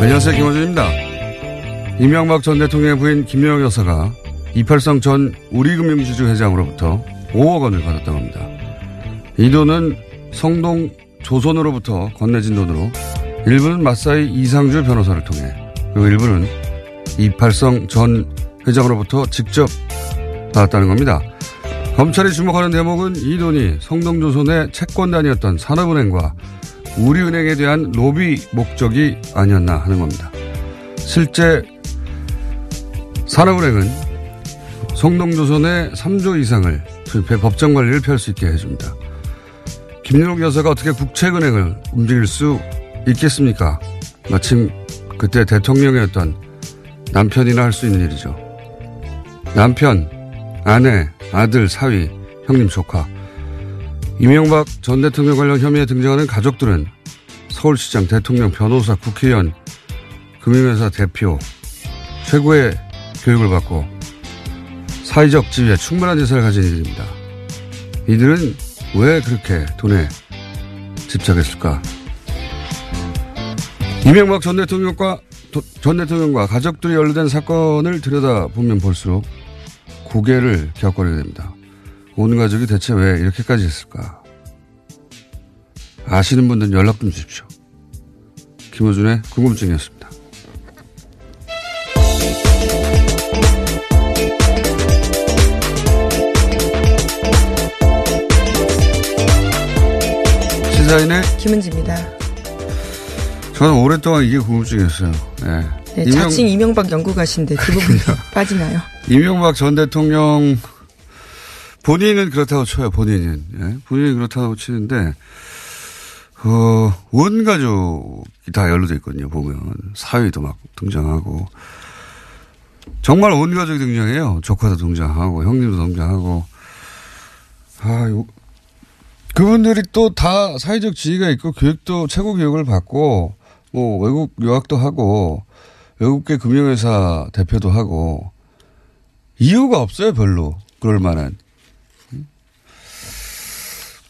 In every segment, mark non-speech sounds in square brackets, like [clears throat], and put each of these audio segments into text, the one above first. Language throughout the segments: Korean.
안녕하세요. 김호준입니다. 이명박 전 대통령의 부인 김여영 여사가 이팔성 전 우리금융지주 회장으로부터 5억 원을 받았다고 합니다. 이 돈은 성동 조선으로부터 건네진 돈으로 일부는 마사이 이상주 변호사를 통해 그리고 일부는 이팔성 전 회장으로부터 직접 받았다는 겁니다. 검찰이 주목하는 대목은 이 돈이 성동조선의 채권단이었던 산업은행과 우리은행에 대한 로비 목적이 아니었나 하는 겁니다. 실제 산업은행은 성동조선의 3조 이상을 투입해 법정 관리를 펼 수 있게 해줍니다. 김윤옥 여사가 어떻게 국책은행을 움직일 수 있겠습니까? 마침 그때 대통령이었던 남편이나 할 수 있는 일이죠. 남편, 아내, 아들, 사위, 형님, 조카. 이명박 전 대통령 관련 혐의에 등장하는 가족들은 서울시장, 대통령, 변호사, 국회의원, 금융회사 대표, 최고의 교육을 받고 사회적 지위에 충분한 재산을 가진 이들입니다. 이들은 왜 그렇게 돈에 집착했을까? 이명박 전 대통령과 전 대통령과 가족들이 연루된 사건을 들여다보면 볼수록 고개를 격거리게 됩니다. 온 가족이 대체 왜 이렇게까지 했을까? 아시는 분들은 연락 좀 주십시오. 김호준의 궁금증이었습니다. 김은지입니다. 저는 오랫동안 이게 궁금증이었어요. 네. 네, 자칭 이명박 연구가신데 그 부분이 [laughs] 빠지나요? 이명박 전 대통령 본인은 그렇다고 쳐요. 본인은 예? 본인이 그렇다고 치는데 어, 온 가족이 다 연루돼 있거든요. 보면 사위도 막 등장하고 정말 온 가족이 등장해요. 조카도 등장하고 형님도 등장하고 아 요, 그분들이 또 다 사회적 지위가 있고 교육도 최고 교육을 받고 뭐 외국 유학도 하고 외국계 금융회사 대표도 하고 이유가 없어요 별로. 그럴 만한.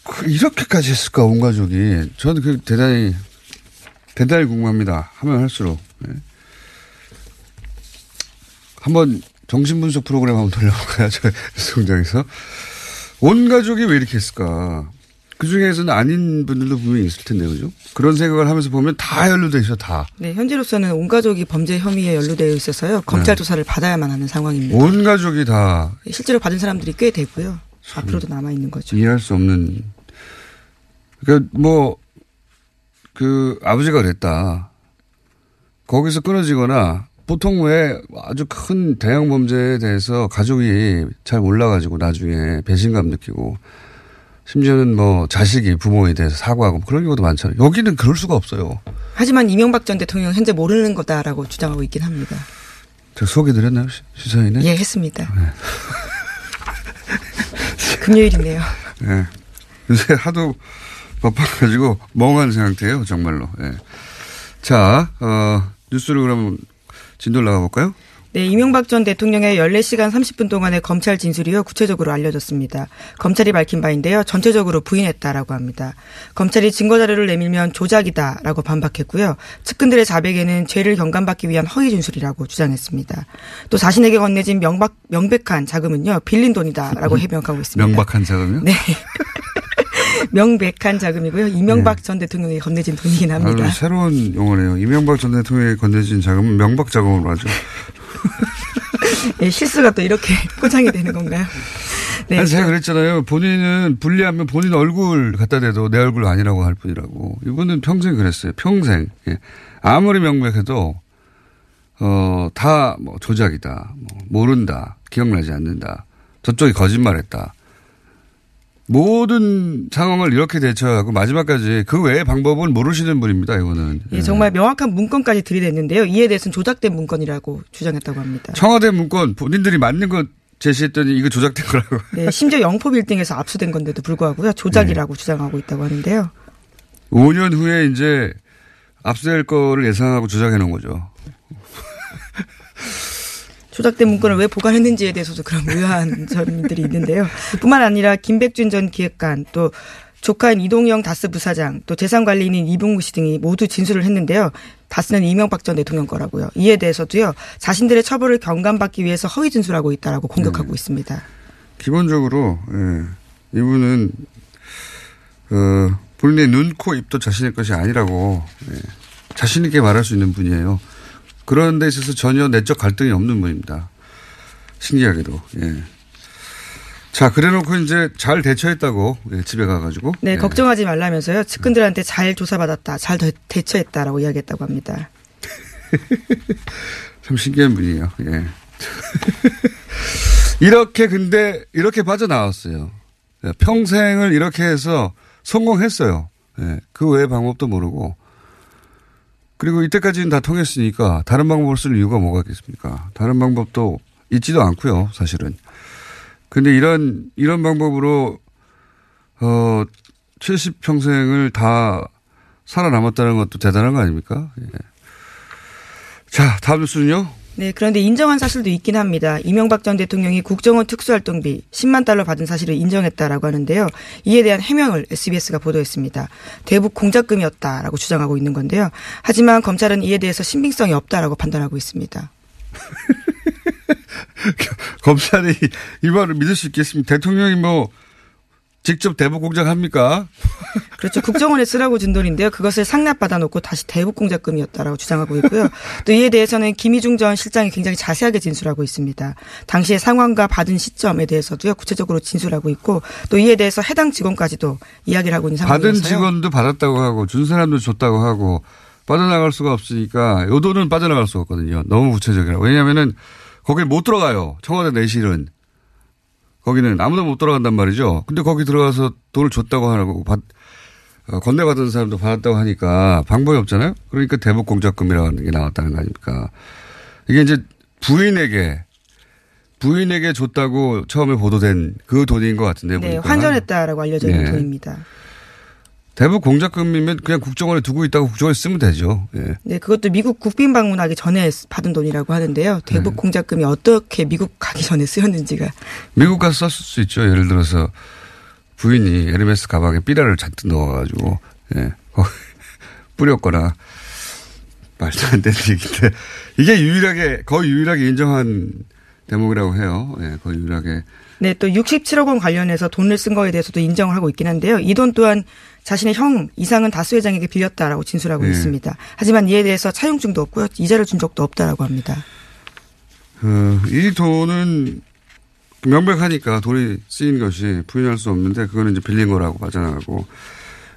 그 이렇게까지 했을까 온 가족이. 저는 그 대단히 대단히 궁금합니다. 하면 할수록. 네. 한번 정신분석 프로그램 한번 돌려볼까요? [laughs] 저희 성장에서. 온 가족이 왜 이렇게 했을까 그 중에서는 아닌 분들도 분명히 있을 텐데, 그죠? 그런 생각을 하면서 보면 다 연루돼 있어, 다. 네, 현재로서는 온 가족이 범죄 혐의에 연루되어 있어서요. 검찰 네. 조사를 받아야만 하는 상황입니다. 온 가족이 다. 실제로 받은 사람들이 꽤 되고요. 앞으로도 남아있는 거죠. 이해할 수 없는. 그러니까 뭐, 그, 아버지가 그랬다. 거기서 끊어지거나 보통 왜 아주 큰 대형 범죄에 대해서 가족이 잘 몰라가지고 나중에 배신감 느끼고 심지어는 뭐 자식이 부모에 대해서 사과하고 그런 경우도 많잖아요. 여기는 그럴 수가 없어요. 하지만 이명박 전 대통령 현재 모르는 거다라고 주장하고 있긴 합니다. 저 소개 드렸나요? 시사인에? 예, 했습니다. 네. [laughs] 금요일이네요. 네. 요새 하도 바빠가지고 멍한 상태예요, 정말로. 네. 자, 어, 뉴스를 그럼 진도를 나가볼까요? 네, 이명박 전 대통령의 14시간 30분 동안의 검찰 진술이요. 구체적으로 알려졌습니다. 검찰이 밝힌 바인데요. 전체적으로 부인했다라고 합니다. 검찰이 증거 자료를 내밀면 조작이다라고 반박했고요. 측근들의 자백에는 죄를 경감받기 위한 허위 진술이라고 주장했습니다. 또 자신에게 건네진 명박, 명백한 자금은요. 빌린 돈이다라고 [laughs] 해명하고 있습니다. 명백한 자금이요? 네. [laughs] 명백한 자금이고요. 이명박 네. 전 대통령이 건네진 돈이긴 합니다. 새로운 용어네요. 이명박 전 대통령이 건네진 자금은 명박 자금으로 하죠. 네, [laughs] 실수가 또 이렇게 [laughs] 포장이 되는 건가요? 네. 아니, 제가 그랬잖아요. 본인은 불리하면 본인 얼굴 갖다 대도 내 얼굴 아니라고 할 뿐이라고. 이분은 평생 그랬어요. 평생. 예. 아무리 명백해도, 어, 다 뭐 조작이다. 뭐 모른다. 기억나지 않는다. 저쪽이 거짓말했다. 모든 상황을 이렇게 대처하고 마지막까지 그 외의 방법을 모르시는 분입니다. 이거는. 예, 정말 명확한 문건까지 들이댔는데요. 이에 대해서는 조작된 문건이라고 주장했다고 합니다. 청와대 문건 본인들이 맞는 것 제시했더니 이거 조작된 거라고. 네, 심지어 영포 빌딩에서 압수된 건데도 불구하고요. 조작이라고 네. 주장하고 있다고 하는데요. 5년 후에 이제 압수될 거를 예상하고 조작해 놓은 거죠. [laughs] 조작된 문건을 왜 보관했는지에 대해서도 그런 의아한 [laughs] 점들이 있는데요. 뿐만 아니라 김백준 전 기획관 또 조카인 이동영 다스 부사장 또 재산관리인인 이봉구 씨 등이 모두 진술을 했는데요. 다스는 이명박 전 대통령 거라고요. 이에 대해서도요. 자신들의 처벌을 경감받기 위해서 허위 진술하고 있다라고 공격하고 네. 있습니다. 기본적으로 예, 이분은 어, 본인의 눈, 코, 입도 자신의 것이 아니라고 예, 자신 있게 말할 수 있는 분이에요. 그런 데 있어서 전혀 내적 갈등이 없는 분입니다. 신기하게도. 예. 자, 그래 놓고 이제 잘 대처했다고, 예, 집에 가가지고. 네, 예. 걱정하지 말라면서요. 측근들한테 잘 조사받았다, 잘 대 처했다라고 이야기했다고 합니다. [laughs] 참 신기한 분이에요. 예. [laughs] 이렇게 근데, 이렇게 빠져나왔어요. 예, 평생을 이렇게 해서 성공했어요. 예. 그 외의 방법도 모르고. 그리고 이때까지는 다 통했으니까 다른 방법을 쓸 이유가 뭐가 있겠습니까? 다른 방법도 있지도 않고요, 사실은. 근데 이런, 이런 방법으로, 어, 70평생을 다 살아남았다는 것도 대단한 거 아닙니까? 예. 자, 다음 뉴스는요? 네, 그런데 인정한 사실도 있긴 합니다. 이명박 전 대통령이 국정원 특수활동비 10만 달러 받은 사실을 인정했다라고 하는데요. 이에 대한 해명을 SBS가 보도했습니다. 대북 공작금이었다라고 주장하고 있는 건데요. 하지만 검찰은 이에 대해서 신빙성이 없다라고 판단하고 있습니다. [laughs] 검찰이 이 말을 믿을 수 있겠습니까? 대통령이 뭐 직접 대북 공작 합니까? [laughs] 그렇죠. 국정원에 쓰라고 준 돈인데요. 그것을 상납받아 놓고 다시 대북 공작금이었다라고 주장하고 있고요. 또 이에 대해서는 김희중 전 실장이 굉장히 자세하게 진술하고 있습니다. 당시의 상황과 받은 시점에 대해서도요. 구체적으로 진술하고 있고 또 이에 대해서 해당 직원까지도 이야기를 하고 있는 상황이어서요. 받은 직원도 받았다고 하고 준 사람도 줬다고 하고 빠져나갈 수가 없으니까 요 돈은 빠져나갈 수가 없거든요. 너무 구체적이라. 왜냐하면은 거길 못 들어가요. 청와대 내실은. 거기는 아무도 못 들어간단 말이죠. 근데 거기 들어가서 돈을 줬다고 하고 받, 어, 건네받은 사람도 받았다고 하니까 방법이 없잖아요. 그러니까 대북 공작금이라는 게 나왔다는 거 아닙니까? 이게 이제 부인에게 부인에게 줬다고 처음에 보도된 그 돈인 것 같은데. 네, 보니까. 환전했다라고 알려져 있는 네. 돈입니다. 대북 공작금이면 그냥 국정원에 두고 있다고 국정원에 쓰면 되죠. 예. 네, 그것도 미국 국빈 방문하기 전에 받은 돈이라고 하는데요. 대북 네. 공작금이 어떻게 미국 가기 전에 쓰였는지가. 미국 가서 썼을 수 있죠. 예를 들어서 부인이 에르메스 가방에 삐라를 잔뜩 넣어가지고, 예. [laughs] 뿌렸거나. 말도 안 되는 얘기인데. 이게 유일하게, 거의 유일하게 인정한 대목이라고 해요. 예, 거의 유일하게. 네, 또 67억 원 관련해서 돈을 쓴 거에 대해서도 인정을 하고 있긴 한데요. 이 돈 또한 자신의 형 이상은 다수 회장에게 빌렸다라고 진술하고 네. 있습니다. 하지만 이에 대해서 차용증도 없고요. 이자를 준 적도 없다라고 합니다. 어, 이 돈은 명백하니까 돈이 쓰인 것이 부인할 수 없는데 그거는 이제 빌린 거라고 빠져나가고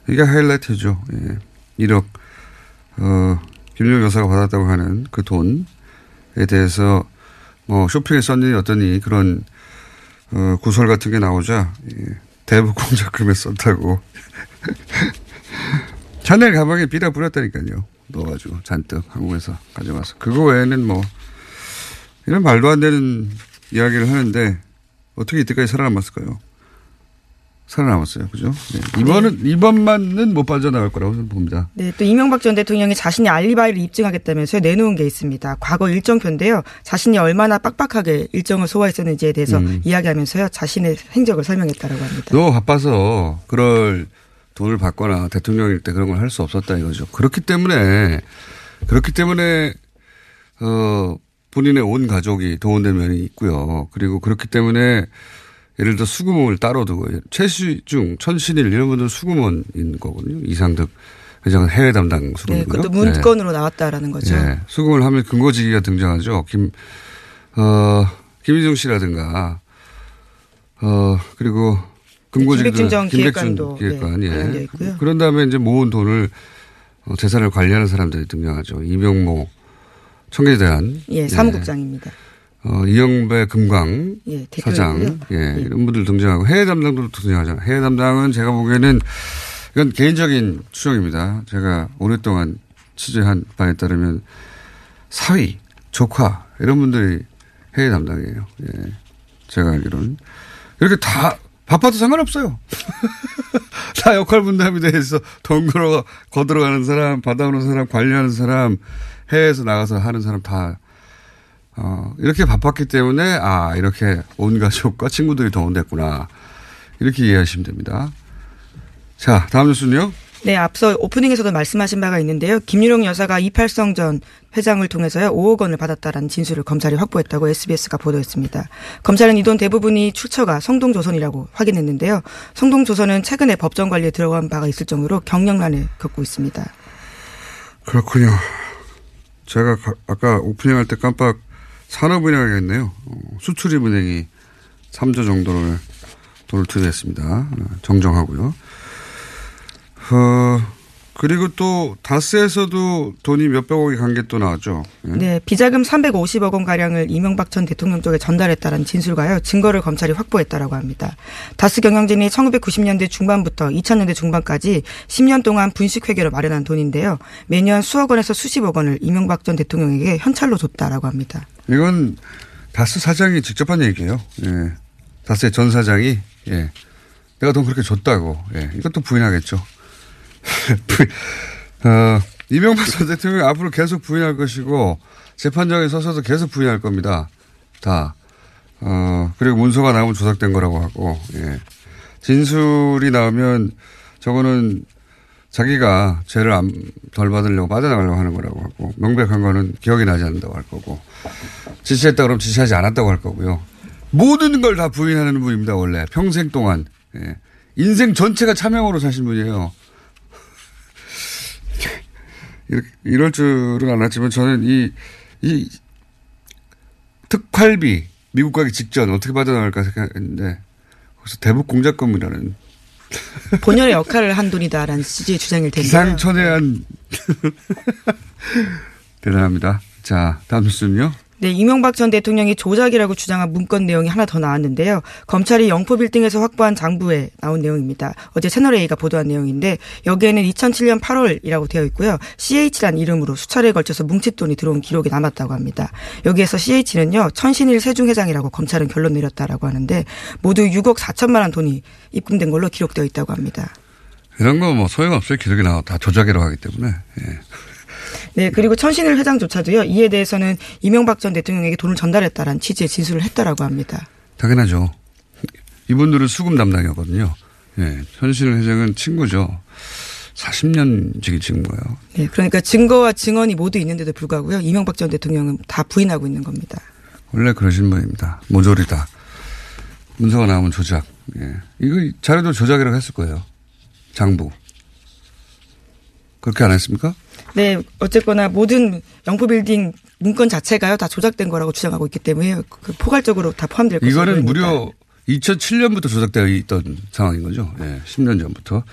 이게 하이라이트죠. 예. 1억 어, 김용 여사가 받았다고 하는 그 돈에 대해서 뭐 쇼핑에 썼니 어떠니 그런 어, 구설 같은 게 나오자 예. 대북 공작금에 썼다고 [laughs] 샤넬 가방에 비라 뿌렸다니까요. 넣어가지고 잔뜩 한국에서 가져가서. 그거 외에는 뭐, 이런 말도 안 되는 이야기를 하는데 어떻게 이때까지 살아남았을까요? 살아남았어요. 그죠? 네. 이번은, 이번만은 못 빠져나갈 거라고 저는 봅니다. 네, 또 이명박 전 대통령이 자신이 알리바이를 입증하겠다면서 내놓은 게 있습니다. 과거 일정표인데요. 자신이 얼마나 빡빡하게 일정을 소화했었는지에 대해서 음. 이야기하면서요. 자신의 행적을 설명했다라고 합니다. 너무 바빠서 그럴 돈을 받거나 대통령일 때 그런 걸 할 수 없었다 이거죠. 그렇기 때문에, 그렇기 때문에, 어, 본인의 온 가족이 동원된 면이 있고요. 그리고 그렇기 때문에 예를 들어 수구몬을 따로 두고 최시중, 천신일 이런 분들은 수구몬인 거거든요. 이상득 회장은 해외 담당 네, 수구몬이고요. 그것도 문건으로 나왔다라는 거죠. 네. 수긍을 하면 근거지기가 등장하죠. 김, 어, 김희중 씨라든가, 어, 그리고 금고지기도 김백준 기획관도, 기획관, 네, 예. 있고요. 그런 다음에 이제 모은 돈을 어, 재산을 관리하는 사람들이 등장하죠. 이병모 청계대한. 예, 사무국장입니다. 어, 이영배 금강 예, 사장, 대표이고요. 예, 이런 분들 등장하고 해외 담당도 등장하잖아요. 해외 담당은 제가 보기에는 이건 개인적인 추정입니다. 제가 오랫동안 취재한 바에 따르면 사위, 조카 이런 분들이 해외 담당이에요. 예, 제가 알기로는 이렇게 다 바빠도 상관없어요. [laughs] 다 역할 분담이 돼서 돈 걸어 거들어가는 사람, 받아오는 사람, 관리하는 사람, 해외에서 나가서 하는 사람 다 어, 이렇게 바빴기 때문에, 아, 이렇게 온 가족과 친구들이 동원됐구나. 이렇게 이해하시면 됩니다. 자, 다음 뉴스는요? 네, 앞서 오프닝에서도 말씀하신 바가 있는데요. 김유령 여사가 이팔성 전 회장을 통해서요 5억 원을 받았다라는 진술을 검찰이 확보했다고 SBS가 보도했습니다. 검찰은 이 돈 대부분이 출처가 성동조선이라고 확인했는데요. 성동조선은 최근에 법정 관리에 들어간 바가 있을 정도로 경력난을 겪고 있습니다. 그렇군요. 제가 가- 아까 오프닝 할 때 깜빡 산업은행이 했네요. 어, 수출입은행이 3조 정도를 돈을 투자했습니다. 어, 정정하고요. 어, 그리고 또 다스에서도 돈이 몇백억이 간 게 또 나왔죠. 예. 네, 비자금 350억 원 가량을 이명박 전 대통령 쪽에 전달했다는 진술과요 증거를 검찰이 확보했다라고 합니다. 다스 경영진이 1990년대 중반부터 2000년대 중반까지 10년 동안 분식 회계로 마련한 돈인데요. 매년 수억 원에서 수십억 원을 이명박 전 대통령에게 현찰로 줬다라고 합니다. 이건 다스 사장이 직접 한 얘기예요. 예. 다스의 전 사장이 예. 내가 돈 그렇게 줬다고. 예. 이것도 부인하겠죠. [laughs] 부인- 어, 이명박 전 대통령이 앞으로 계속 부인할 것이고 재판장에 서서도 계속 부인할 겁니다. 다. 어, 그리고 문서가 나오면 조작된 거라고 하고, 예. 진술이 나오면 저거는 자기가 죄를 안, 덜 받으려고 빠져나가려고 하는 거라고 하고, 명백한 거는 기억이 나지 않는다고 할 거고, 지시했다 그러면 지시하지 않았다고 할 거고요. 모든 걸 다 부인하는 분입니다, 원래. 평생 동안. 예. 인생 전체가 차명으로 사신 분이에요. [laughs] 이럴 줄은 알았지만 저는 이, 이 특활비 미국 가기 직전 어떻게 빠져나갈까 생각했는데 거기서 대북 공작 건물이라는 [laughs] 본연의 역할을 한 돈이다라는 취지의 주장일 텐데요. 기상천외한 [laughs] 대단합니다. 자, 다음 뉴스는요. 네, 이명박 전 대통령이 조작이라고 주장한 문건 내용이 하나 더 나왔는데요. 검찰이 영포 빌딩에서 확보한 장부에 나온 내용입니다. 어제 채널A가 보도한 내용인데 여기에는 2007년 8월이라고 되어 있고요. CH란 이름으로 수차례에 걸쳐서 뭉칫돈이 들어온 기록이 남았다고 합니다. 여기에서 CH는요. 천신일 세중회장이라고 검찰은 결론 내렸다라고 하는데 모두 6억 4천만 원 돈이 입금된 걸로 기록되어 있다고 합니다. 이런 거 뭐 소용없어요. 기록이 나와 다 조작이라고 하기 때문에. 예. 네, 그리고 천신일 회장조차도요. 이에 대해서는 이명박 전 대통령에게 돈을 전달했다라는 취지의 진술을 했다라고 합니다. 당연하죠. 이분들은 수금 담당이었거든요. 예. 현실 회장은 친구죠. 40년 지기 친구예요. 네, 그러니까 증거와 증언이 모두 있는데도 불구하고요. 이명박 전 대통령은 다 부인하고 있는 겁니다. 원래 그러신 분입니다. 모조리다. 문서가 나오면 조작. 예. 이거 자료도 조작이라고 했을 거예요. 장부. 그렇게 안 했습니까? 네, 어쨌거나 모든 영포 빌딩 문건 자체가요 다 조작된 거라고 주장하고 있기 때문에 그 포괄적으로 다 포함될 것으로 이거는 보입니다. 무려 2007년부터 조작되어 있던 상황인 거죠. 예, 10년 전부터.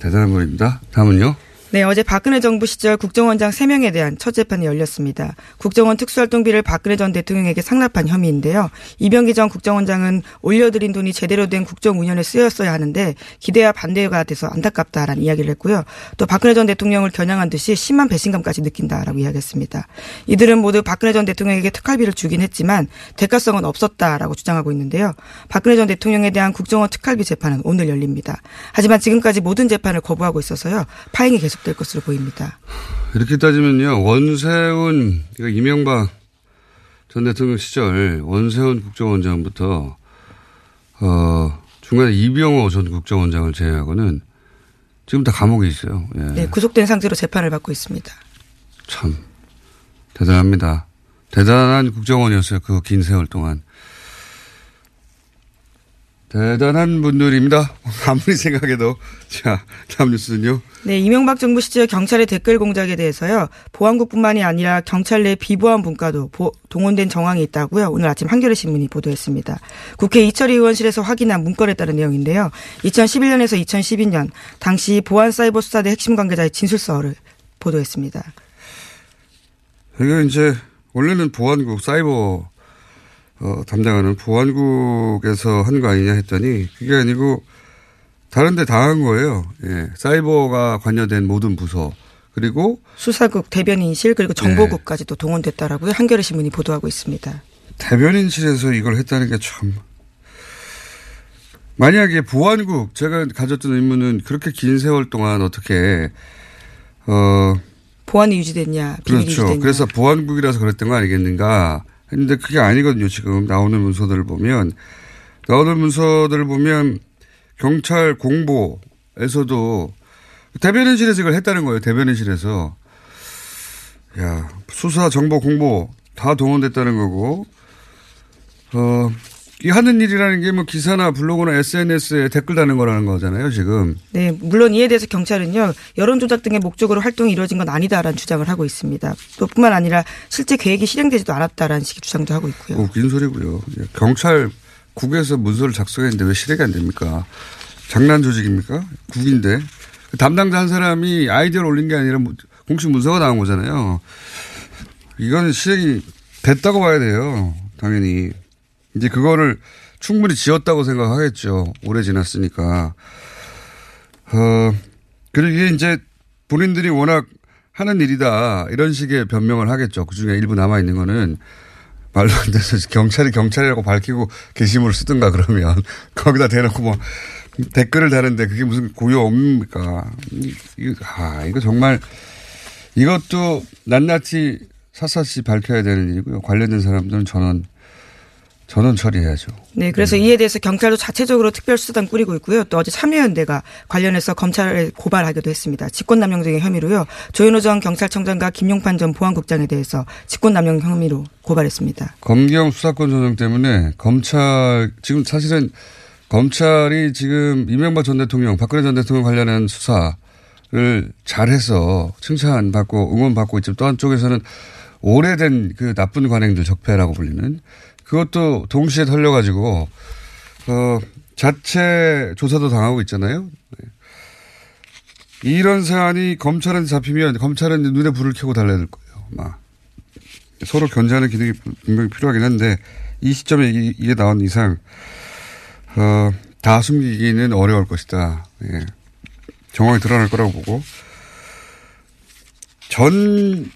대단한 분입니다. 다음은요. 네, 어제 박근혜 정부 시절 국정원장 3명에 대한 첫 재판이 열렸습니다. 국정원 특수활동비를 박근혜 전 대통령에게 상납한 혐의인데요. 이병기 전 국정원장은 올려드린 돈이 제대로 된 국정 운영에 쓰였어야 하는데 기대와 반대가 돼서 안타깝다라는 이야기를 했고요. 또 박근혜 전 대통령을 겨냥한 듯이 심한 배신감까지 느낀다라고 이야기했습니다. 이들은 모두 박근혜 전 대통령에게 특활비를 주긴 했지만 대가성은 없었다라고 주장하고 있는데요. 박근혜 전 대통령에 대한 국정원 특활비 재판은 오늘 열립니다. 하지만 지금까지 모든 재판을 거부하고 있어서요. 파행이 계속 될 것으로 보입니다. 이렇게 따지면요. 원세훈, 그러니까 이명박 전 대통령 시절 원세훈 국정원장부터, 어, 중간에 이병호 전 국정원장을 제외하고는 지금 다 감옥에 있어요. 예. 네, 구속된 상태로 재판을 받고 있습니다. 참, 대단합니다. 대단한 국정원이었어요. 그 긴 세월 동안. 대단한 분들입니다. [laughs] 아무리 생각해도. 자, 다음 뉴스는요. 네, 이명박 정부 시절 경찰의 댓글 공작에 대해서요. 보안국뿐만이 아니라 경찰 내 비보안 분과도 보, 동원된 정황이 있다고요. 오늘 아침 한겨레 신문이 보도했습니다. 국회 이철희 의원실에서 확인한 문건에 따른 내용인데요. 2011년에서 2012년 당시 보안 사이버 수사대 핵심 관계자의 진술서를 보도했습니다. 이게 이제 원래는 보안국 사이버 어, 담당하는 보안국에서 한 거 아니냐 했더니 그게 아니고 다른 데다한 거예요. 예. 사이버가 관여된 모든 부서 그리고 수사국 대변인실 그리고 정보국까지도 동원됐다라고요. 한겨레 신문이 보도하고 있습니다. 대변인실에서 이걸 했다는 게 참. 만약에 보안국 제가 가졌던 의문은 그렇게 긴 세월 동안 어떻게 어 보안이 유지됐냐, 비밀이 그렇죠. 유지됐냐. 그래서 보안국이라서 그랬던 거 아니겠는가 했는데 그게 아니거든요. 지금 나오는 문서들을 보면 나오는 문서들을 보면 경찰 공보에서도 대변인실에서 이걸 했다는 거예요. 대변인실에서 야 수사 정보 공보 다 동원됐다는 거고 어. 이 하는 일이라는 게 뭐 기사나 블로그나 SNS에 댓글 다는 거라는 거잖아요, 지금. 네, 물론 이에 대해서 경찰은요 여론 조작 등의 목적으로 활동이 이루어진 건 아니다라는 주장을 하고 있습니다. 또 뿐만 아니라 실제 계획이 실행되지도 않았다라는 식의 주장도 하고 있고요. 웃긴 소리고요. 예, 경찰 국에서 문서를 작성했는데 왜 실행이 안 됩니까? 장난 조직입니까? 국인데 담당자 한 사람이 아이디어를 올린 게 아니라 공식 문서가 나온 거잖아요. 이거는 실행이 됐다고 봐야 돼요. 당연히. 이제 그거를 충분히 지었다고 생각하겠죠. 오래 지났으니까. 어, 그리고 이게 이제 본인들이 워낙 하는 일이다. 이런 식의 변명을 하겠죠. 그 중에 일부 남아있는 거는 말도 안 돼서 [laughs] 경찰이 경찰이라고 밝히고 게시물을 쓰든가 그러면 [laughs] 거기다 대놓고 뭐 댓글을 다는데 그게 무슨 고유 업무입니까? 이거, 아, 이거 정말 이것도 낱낱이 사사시 밝혀야 되는 일이고요. 관련된 사람들은 전원 전원 처리해야죠. 네, 그래서 이에 대해서 경찰도 자체적으로 특별수단 꾸리고 있고요. 또 어제 참여연대가 관련해서 검찰에 고발하기도 했습니다. 직권남용 등의 혐의로요. 조현호 전 경찰청장과 김용판 전 보안국장에 대해서 직권남용 혐의로 고발했습니다. 검경 수사권 조정 때문에 검찰 지금 사실은 검찰이 지금 이명박 전 대통령, 박근혜 전 대통령 관련한 수사를 잘해서 칭찬받고 응원받고 있지만 또 한쪽에서는 오래된 그 나쁜 관행들 적폐라고 불리는 그것도 동시에 털려가지고, 어, 자체 조사도 당하고 있잖아요. 네. 이런 사안이 검찰한테 잡히면 검찰은 눈에 불을 켜고 달려야 될 거예요. 막. 서로 견제하는 기능이 분명히 필요하긴 한데 이 시점에 이, 게 나온 이상, 어, 다 숨기기는 어려울 것이다. 예. 정황이 드러날 거라고 보고. 전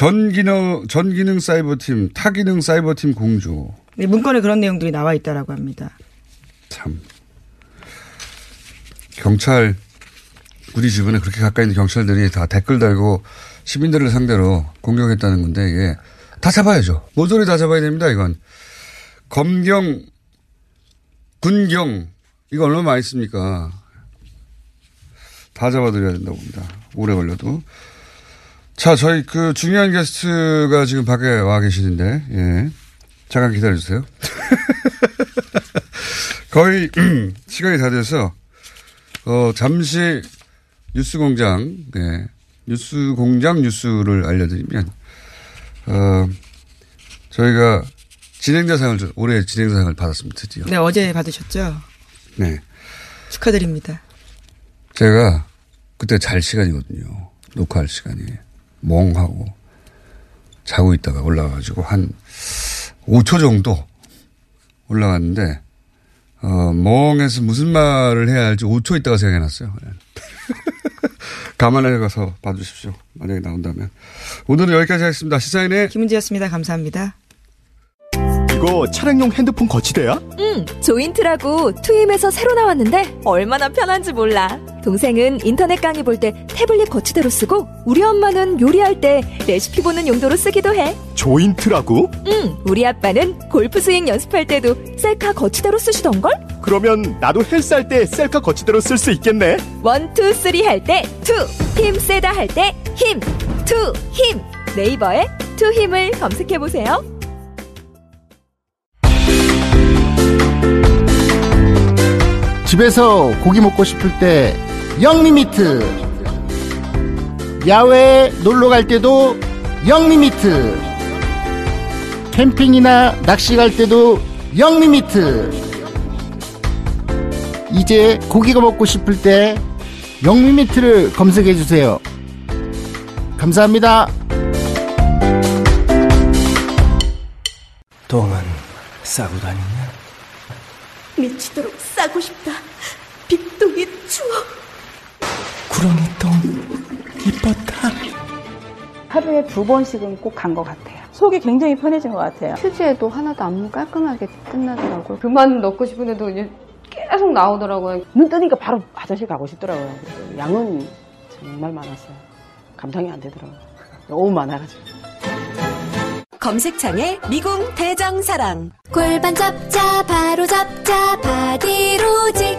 전기능, 전기능 사이버팀, 타기능 사이버팀 공주. 네, 문건에 그런 내용들이 나와 있다라고 합니다. 참. 경찰, 우리 주변에 그렇게 가까이 있는 경찰들이 다 댓글 달고 시민들을 상대로 공격했다는 건데, 이게 다 잡아야죠. 모조리 다 잡아야 됩니다, 이건. 검경, 군경, 이거 얼마나 많이 씁니까? 다 잡아드려야 된다고 봅니다. 오래 걸려도. 자, 저희 그 중요한 게스트가 지금 밖에 와 계시는데, 예. 잠깐 기다려주세요. [laughs] 거의 [clears throat] 시간이 다 돼서, 어, 잠시 뉴스 공장, 예. 뉴스 공장 뉴스를 알려드리면, 어, 저희가 진행자상을, 올해 진행자상을 받았습니다, 드디어. 네, 어제 받으셨죠? 네. 축하드립니다. 제가 그때 잘 시간이거든요. 녹화할 시간이. 멍하고 자고 있다가 올라가가지고 한 5초 정도 올라갔는데 어, 멍해서 무슨 말을 해야 할지 5초 있다가 생각해놨어요. 네. [laughs] 가만히 가서 봐주십시오. 만약에 나온다면. 오늘은 여기까지 하겠습니다. 시사인의 김은지였습니다. 감사합니다. 이거 차량용 핸드폰 거치대야? 응, 조인트라고 투임에서 새로 나왔는데 얼마나 편한지 몰라. 동생은 인터넷 강의 볼 때 태블릿 거치대로 쓰고 우리 엄마는 요리할 때 레시피 보는 용도로 쓰기도 해. 조인트라고? 응, 우리 아빠는 골프 스윙 연습할 때도 셀카 거치대로 쓰시던걸? 그러면 나도 헬스 할 때 셀카 거치대로 쓸 수 있겠네. one, two, three 할 때 two, 힘 세다 할 때 힘, 투, 힘. 네이버에 투 힘을 검색해 보세요. 집에서 고기 먹고 싶을 때 영리미트 야외에 놀러 갈 때도 영리미트 캠핑이나 낚시 갈 때도 영리미트 이제 고기가 먹고 싶을 때 영리미트를 검색해 주세요 감사합니다 똥은 싸고 다니냐? 미치도록 싸고 싶다. 빅동의 추억. 구렁이 똥 이뻤다. 하루에 두 번씩은 꼭 간 것 같아요. 속이 굉장히 편해진 것 같아요. 휴지에도 하나도 안 깔끔하게 끝나더라고요. 그만 넣고 싶은데도 이제 계속 나오더라고요. 눈 뜨니까 바로 화장실 가고 싶더라고요. 양은 정말 많았어요. 감당이 안 되더라고요. 너무 많아가지고. 검색창에 미궁 대장사랑 골반 잡자 바로 잡자 바디로직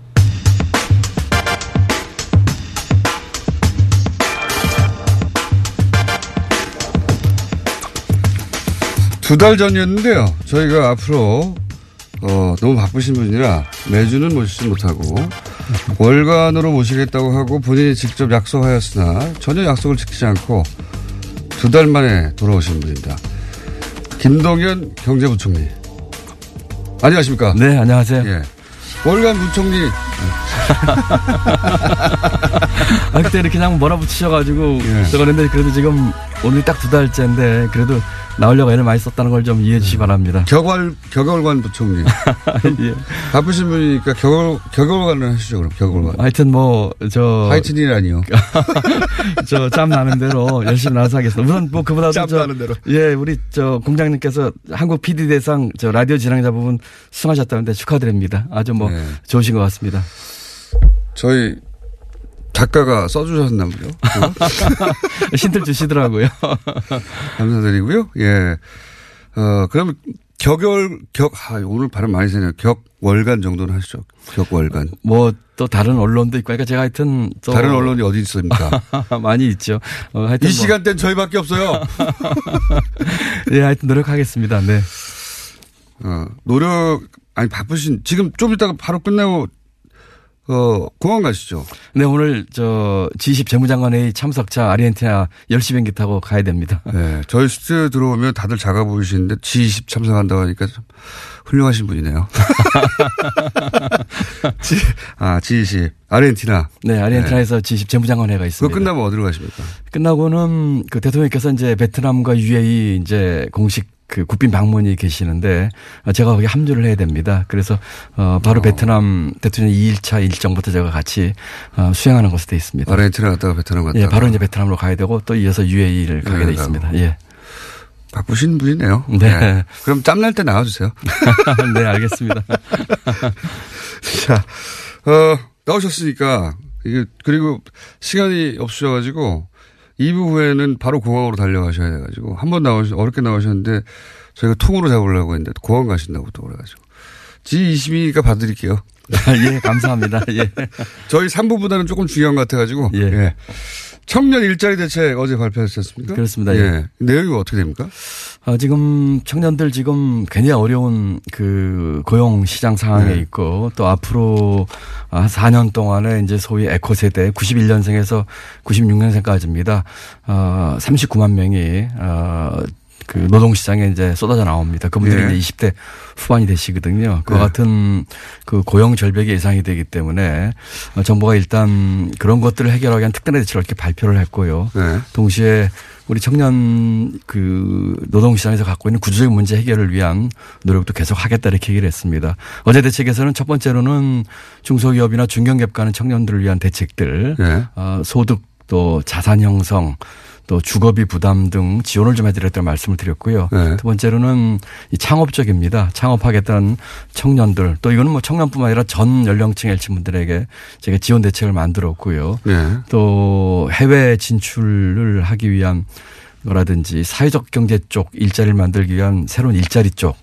두 달 전이었는데요. 저희가 앞으로 어, 너무 바쁘신 분이라 매주는 모시지 못하고 월간으로 모시겠다고 하고 본인이 직접 약속하였으나 전혀 약속을 지키지 않고 두 달 만에 돌아오신 분입니다. 김동연 경제부총리. 안녕하십니까? 네, 안녕하세요. 예. 월간 부총리. [laughs] 아, 그때 이렇게 그냥 몰아붙이셔가지고 예. 저거는데 그래도 지금 오늘 딱 두 달째인데 그래도 나오려고 애를 많이 썼다는 걸 좀 이해해 주시 기 바랍니다. 격월, 격월관 부총리. [laughs] 예. 바쁘신 분이니까 격월, 격월관을 하시죠, 그럼 격월관. 하여튼 뭐, 저. 하여튼이라니요. [laughs] 저 짬 나는 대로 열심히 나서 하겠습니다. 우선 뭐 그보다도. 짬 저, 나는 대로. 예, 우리 저 공장님께서 한국 PD 대상 저 라디오 진행자 부분 수상하셨다는데 축하드립니다. 아주 뭐 네. 좋으신 것 같습니다. 저희 작가가 써주셨나 보죠. [laughs] 힌트를 주시더라고요. [laughs] 감사드리고요. 예. 어, 그럼 격월, 격, 아, 오늘 발음 많이 세네요. 격, 월간 정도는 하시죠. 격, 월간. 뭐 또 다른 언론도 있고, 그러니까 제가 하여튼 또 다른 언론이 어디 있습니까? [laughs] 많이 있죠. 어, 하여튼 이 뭐. 시간대는 저희밖에 없어요. 예, 하여튼 노력하겠습니다. 네. 어, 노력, 아니, 바쁘신, 지금 좀 이따가 바로 끝나고, 어, 공항 가시죠. 네, 오늘 저 G20 재무장관회의 참석차 아르헨티나 10시 비행기 타고 가야 됩니다. 네. 저희 스튜디오 들어오면 다들 작아 보이시는데 G20 참석한다고 하니까 좀 훌륭하신 분이네요. [laughs] G, 아, G20. 아르헨티나. 네, 아르헨티나에서 G20 재무장관회가 있습니다. 그거 끝나면 어디로 가십니까? 끝나고는 그 대통령께서 이제 베트남과 UAE 이제 공식 그 국빈 방문이 계시는데 제가 거기 합류를 해야 됩니다. 그래서 어 바로 어. 베트남 대통령 2일차 일정부터 제가 같이 어 수행하는 것으로 되어 있습니다. 아르헨티나 갔다가 베트남 갔다가. 예, 바로 이제 베트남으로 가야 되고 또 이어서 UAE를 가게 돼 있습니다. 예. 바쁘신 분이네요. 네. 그럼 짬날 때 나와주세요. [laughs] 네, 알겠습니다. [laughs] 자, 어, 나오셨으니까, 이게, 그리고 시간이 없으셔가지고, 2부 후에는 바로 공항으로 달려가셔야 돼가지고, 한 번 나오시, 어렵게 나오셨는데, 저희가 통으로 잡으려고 했는데, 공항 가신다고 또 그래가지고. G22니까 봐드릴게요. [laughs] 예, 감사합니다. 예. 저희 3부보다는 조금 중요한 것 같아가지고. 예. 청년 일자리 대책 어제 발표하지 않습니까? 그렇습니다. 예. 내용이 어떻게 됩니까? 아, 지금 청년들 지금 굉장히 어려운 그 고용 시장 상황에 네. 있고 또 앞으로 한 4년 동안에 이제 소위 에코 세대 91년생에서 96년생까지입니다. 어, 39만 명이 어, 그 노동 시장에 이제 쏟아져 나옵니다. 그분들이 네. 이제 20대 후반이 되시거든요. 그와 네. 같은 그 고용 절벽이 예상이 되기 때문에 어, 정부가 일단 그런 것들을 해결하기 위한 특단의 대책을 이렇게 발표를 했고요. 네. 동시에 우리 청년 그 노동 시장에서 갖고 있는 구조적인 문제 해결을 위한 노력도 계속 하겠다 이렇게 얘기를 했습니다. 어제 대책에서는 첫 번째로는 중소기업이나 중견기업 가는 청년들을 위한 대책들, 네. 어, 소득 또 자산 형성 또 주거비 부담 등 지원을 좀 해드렸다는 말씀을 드렸고요. 네. 두 번째로는 이 창업적입니다. 창업하겠다는 청년들 또 이거는 뭐 청년뿐만 아니라 전 연령층의 일층분들에게 제가 지원 대책을 만들었고요. 네. 또 해외 진출을 하기 위한 거라든지 사회적 경제 쪽 일자리를 만들기 위한 새로운 일자리 쪽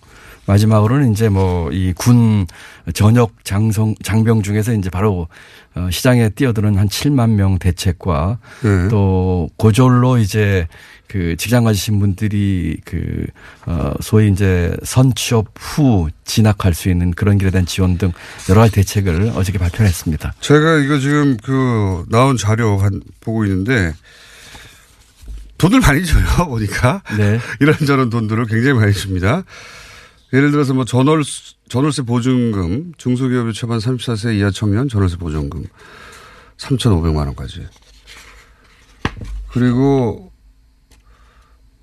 마지막으로는 이제 뭐 이 군 전역 장성 장병 중에서 이제 바로 어, 시장에 뛰어드는 한 7만 명 대책과 네. 또 고졸로 이제 그 직장 가지신 분들이 그, 어, 소위 이제 선취업 후 진학할 수 있는 그런 길에 대한 지원 등 여러 가지 대책을 어저께 발표했습니다. 제가 이거 지금 그 나온 자료 한 보고 있는데 돈을 많이 줘요 [laughs] 보니까 네. 이런저런 돈들을 굉장히 많이 줍니다. 예를 들어서 뭐 전월 전월세 보증금 중소기업의 최반 34세 이하 청년 전월세 보증금 3,500만 원까지 그리고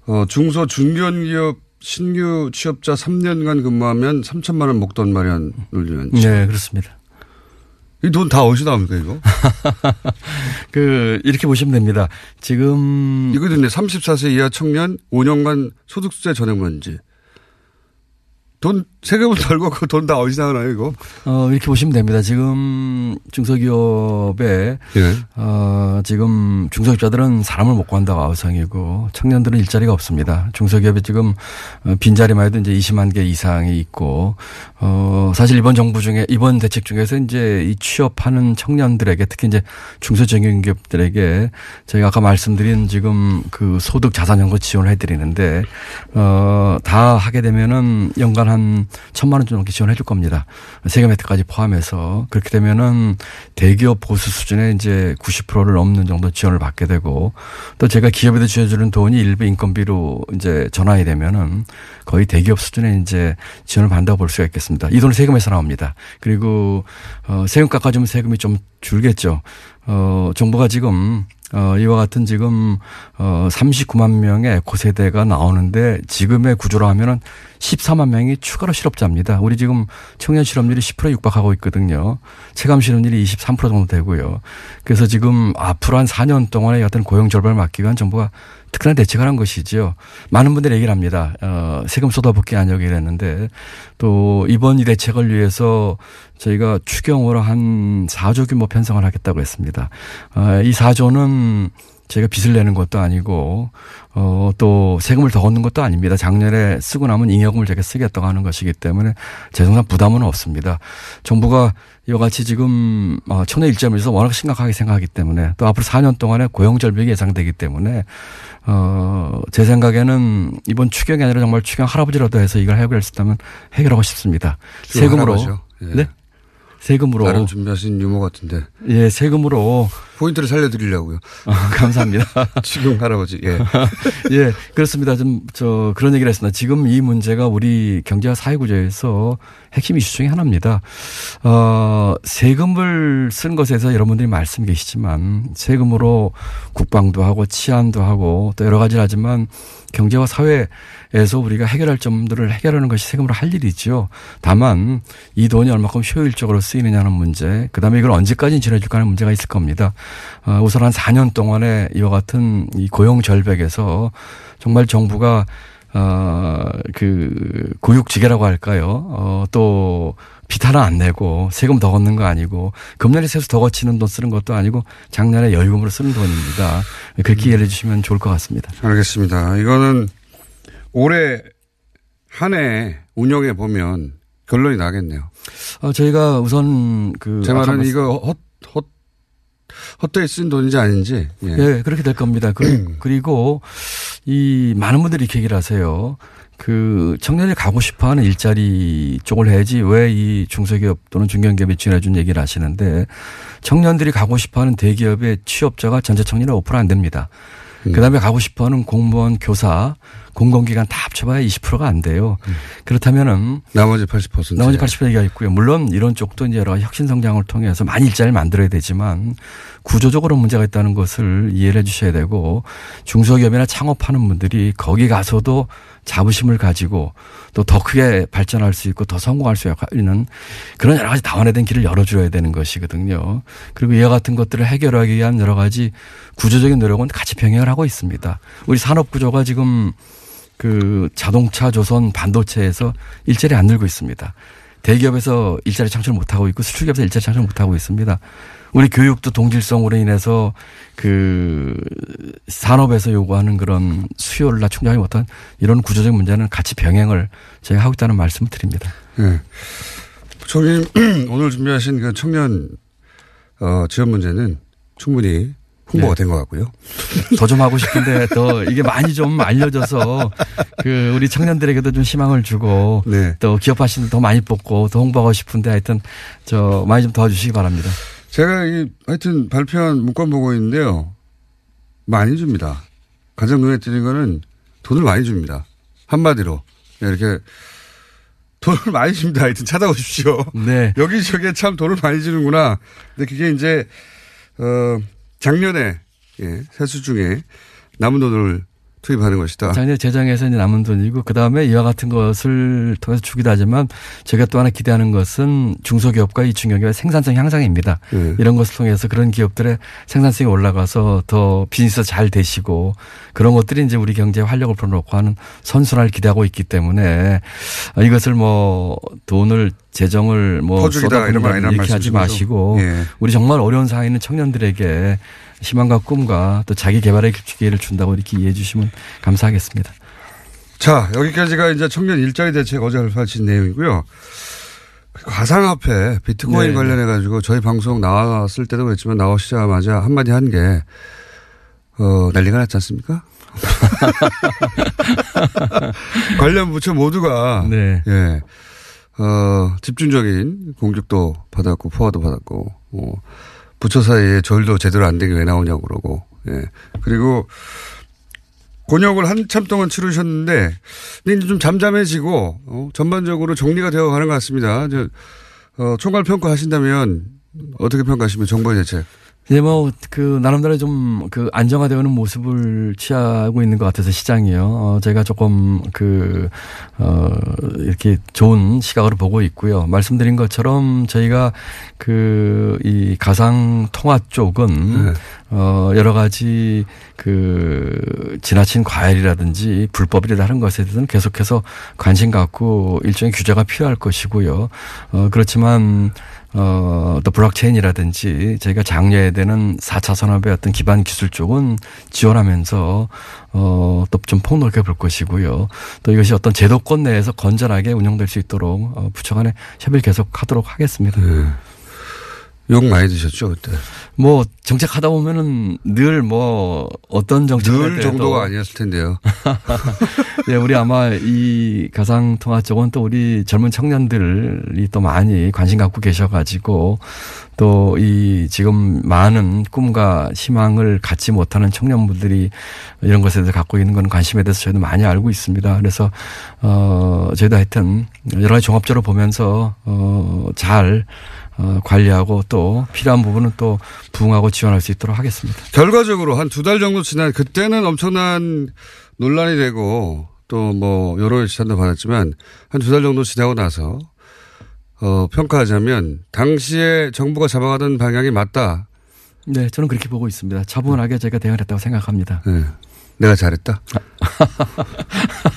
어 중소 중견기업 신규 취업자 3년간 근무하면 3천만 원 목돈 마련을 위한 네, 그렇습니다. 이 돈 다 어디서 나옵니까 이거? [laughs] 그 이렇게 보시면 됩니다. 지금 이거 근데 34세 이하 청년 5년간 소득세 전액 면제. 돈 세금을 덜고 그 돈 다 어디서 나오나요 이거? 어, 이렇게 보시면 됩니다. 지금 중소기업에 예. 어, 지금 중소기업자들은 사람을 못 구한다고 아우성이고 청년들은 일자리가 없습니다. 중소기업에 지금 어, 빈자리만 해도 이제 20만 개 이상이 있고 어, 사실 이번 정부 중에 이번 대책 중에서 이제 이 취업하는 청년들에게 특히 이제 중소정용기업들에게 저희가 아까 말씀드린 지금 그 소득 자산 연구 지원을 해드리는데 어, 다 하게 되면은 연간 한 천만 원 정도 지원해 줄 겁니다. 세금 혜택까지 포함해서 그렇게 되면은 대기업 보수 수준의 이제 90%를 넘는 정도 지원을 받게 되고 또 제가 기업에도 지원해주는 돈이 일부 인건비로 이제 전환이 되면은 거의 대기업 수준의 이제 지원을 받는다고 볼 수가 있겠습니다. 이 돈은 세금에서 나옵니다. 그리고 어 세금 깎아주면 세금이 좀 줄겠죠. 어 정부가 지금 어, 이와 같은 지금, 어, 39만 명의 에코세대가 나오는데 지금의 구조로 하면은 14만 명이 추가로 실업자입니다. 우리 지금 청년 실업률이 10% 육박하고 있거든요. 체감 실업률이 23% 정도 되고요. 그래서 지금 앞으로 한 4년 동안의 어떤 고용 절반을 막기 위한 정부가 특단의 대책을 한 것이지요. 많은 분들이 얘기를 합니다. 어, 세금 쏟아붓기 안 얘기를 했는데 또 이번 이 대책을 위해서 저희가 추경으로 한 4조 규모 편성을 하겠다고 했습니다. 어, 이 4조는 저희가 빚을 내는 것도 아니고 어, 또 세금을 더 걷는 것도 아닙니다. 작년에 쓰고 남은 잉여금을 제가 쓰겠다고 하는 것이기 때문에 재정상 부담은 없습니다. 정부가 이와 같이 지금 어, 청년 일자리에서 워낙 심각하게 생각하기 때문에 또 앞으로 4년 동안에 고용 절벽이 예상되기 때문에 어, 제 생각에는 이번 추경이 아니라 정말 추경 할아버지라도 해서 이걸 있다면 해결하고 싶습니다. 세금으로. 할아버지요? 예. 네? 세금으로. 나름 준비하신 유머 같은데. 예, 세금으로. 포인트를 살려드리려고요. 아, 감사합니다. [laughs] 지금 할아버지, 예. [laughs] 예, 그렇습니다. 좀, 저, 그런 얘기를 했습니다. 지금 이 문제가 우리 경제와 사회 구조에서 핵심 이슈 중에 하나입니다. 어, 세금을 쓴 것에서 여러분들이 말씀 계시지만 세금으로 국방도 하고 치안도 하고 또 여러 가지를 하지만 경제와 사회에서 우리가 해결할 점들을 해결하는 것이 세금으로 할 일이죠. 다만 이 돈이 얼마큼 효율적으로 쓰이느냐는 문제, 그 다음에 이걸 언제까지 지내줄까 하는 문제가 있을 겁니다. 어, 우선 한 4년 동안에 이와 같은 이 고용 절벽에서 정말 정부가 어, 그, 고육지계라고 할까요? 어, 또, 빚 하나 안 내고 세금 더 걷는 거 아니고 금년에 세수 더 거치는 돈 쓰는 것도 아니고 작년에 여유금으로 쓰는 돈입니다. 그렇게 이해해 주시면 좋을 것 같습니다. 알겠습니다. 이거는 올해 한 해 운영해 보면 결론이 나겠네요. 어, 저희가 우선 그. 제 말은 이거 헛, 헛, 헛되이 쓴 돈인지 아닌지. 예. 네, 그렇게 될 겁니다. 그, [clears throat] 그리고 이 많은 분들이 이렇게 얘기를 하세요. 그 청년이 가고 싶어 하는 일자리 쪽을 해야지 왜 이 중소기업 또는 중견기업에 지원해준 얘기를 하시는데 청년들이 가고 싶어 하는 대기업의 취업자가 전체 청년의 5%안 됩니다. 그 다음에 가고 싶어 하는 공무원, 교사, 공공기관 다 합쳐봐야 20%가 안 돼요. 그렇다면은. 나머지 80%. 나머지 80% 얘기가 있고요. 물론 이런 쪽도 이제 여러 가지 혁신 성장을 통해서 많이 일자리를 만들어야 되지만 구조적으로 문제가 있다는 것을 이해를 해 주셔야 되고 중소기업이나 창업하는 분들이 거기 가서도 자부심을 가지고 또 더 크게 발전할 수 있고 더 성공할 수 있는 그런 여러 가지 다원화된 길을 열어줘야 되는 것이거든요. 그리고 이와 같은 것들을 해결하기 위한 여러 가지 구조적인 노력은 같이 병행을 하고 있습니다. 우리 산업 구조가 지금 그 자동차, 조선, 반도체에서 일자리 안 늘고 있습니다. 대기업에서 일자리 창출 못하고 있고 수출기업에서 일자리 창출 못하고 있습니다. 우리 교육도 동질성으로 인해서 그 산업에서 요구하는 그런 수요를 다 충족하지 못한 이런 구조적 문제는 같이 병행을 저희가 하고 있다는 말씀을 드립니다. 네. 저기 [clears throat] 오늘 준비하신 그 청년 어, 지원 문제는 충분히 홍보가 네. 된것 같고요. [laughs] 더 좀 하고 싶은데 더 이게 많이 좀 알려져서 그 우리 청년들에게도 좀 희망을 주고 네. 또 기업하시는 더 많이 뽑고 더 홍보하고 싶은데 하여튼 저 많이 좀 도와주시기 바랍니다. 제가 이 하여튼 발표한 문건 보고 있는데요. 많이 줍니다. 가장 눈에 띄는 거는 돈을 많이 줍니다. 한마디로. 네, 이렇게 돈을 많이 줍니다. 하여튼 찾아오십시오. 네. [laughs] 여기저기에 참 돈을 많이 주는구나. 근데 그게 이제, 어, 작년에, 예, 세수 중에 남은 돈을 투입하는 것이다. 작년 재정에서 이제 남은 돈이고 그 다음에 이와 같은 것을 통해서 주기도 하지만 제가 또 하나 기대하는 것은 중소기업과 이 중견기업의 생산성 향상입니다. 네. 이런 것을 통해서 그런 기업들의 생산성이 올라가서 더 비즈니스 잘 되시고 그런 것들이 이제 우리 경제에 활력을 불어넣고 하는 선순환을 기대하고 있기 때문에 이것을 뭐 돈을 재정을 뭐 아니란 이렇게 하지? 마시고 예. 우리 정말 어려운 있는 청년들에게 희망과 꿈과 또 자기 개발의 기회를 준다고 이렇게 이해해 주시면 감사하겠습니다. 자, 여기까지가 이제 청년 일자리 대책 어제 발표하신 내용이고요. 가상화폐, 비트코인 네, 관련해 가지고 저희 방송 나왔을 때도 그랬지만 나오시자마자 한마디 한 게, 어, 난리가 났지 않습니까? [laughs] 관련 부처 모두가, 네. 예, 어, 집중적인 공격도 받았고, 포화도 받았고, 어, 부처 사이에 절도 제대로 안 되게 왜 나오냐고 그러고, 예. 그리고 곤욕을 한참 동안 치르셨는데, 근데 이제 좀 잠잠해지고, 어, 전반적으로 정리가 되어 가는 것 같습니다. 저, 어, 총괄 평가하신다면, 어떻게 평가하시면 정부의 대책? 이제 뭐, 그, 나름대로 좀, 그, 안정화되어가는 모습을 취하고 있는 것 같아서 시장이요. 어, 제가 조금, 그, 어, 이렇게 좋은 시각으로 보고 있고요. 말씀드린 것처럼 저희가 그, 이 가상 통화 쪽은, 어, 여러 가지 그, 지나친 과열이라든지 불법이라 하는 것에 대해서는 계속해서 관심 갖고 일종의 규제가 필요할 것이고요. 어, 그렇지만, 어, 또 블록체인이라든지 저희가 장려해야 되는 4차 산업의 어떤 기반 기술 쪽은 지원하면서 어, 또 좀 폭넓게 볼 것이고요. 또 이것이 어떤 제도권 내에서 건전하게 운영될 수 있도록 어, 부처 간에 협의를 계속 하도록 하겠습니다. 욕 많이 드셨죠, 그때? 뭐 정책하다 보면은 늘 뭐 어떤 정책을 늘 정도가 아니었을 텐데요. [laughs] 예, 우리 아마 이 가상 통화 쪽은 또 우리 젊은 청년들이 또 많이 관심 갖고 계셔가지고 또 이 지금 많은 꿈과 희망을 갖지 못하는 청년분들이 이런 것에 대해서 갖고 있는 건 관심에 대해서 저희도 많이 알고 있습니다. 그래서 어 저희도 하여튼 여러 가지 종합적으로 보면서 어잘 어, 관리하고 또 필요한 부분은 또 부응하고 지원할 수 있도록 하겠습니다. 결과적으로 한 두 달 정도 지난 그때는 엄청난 논란이 되고 또 뭐 여론의 지탄도 받았지만 한 두 달 정도 지나고 나서 어, 평가하자면 당시에 정부가 잡아가던 방향이 맞다. 네, 저는 그렇게 보고 있습니다. 차분하게 제가 대응을 했다고 생각합니다. 네. 내가 잘했다. [laughs]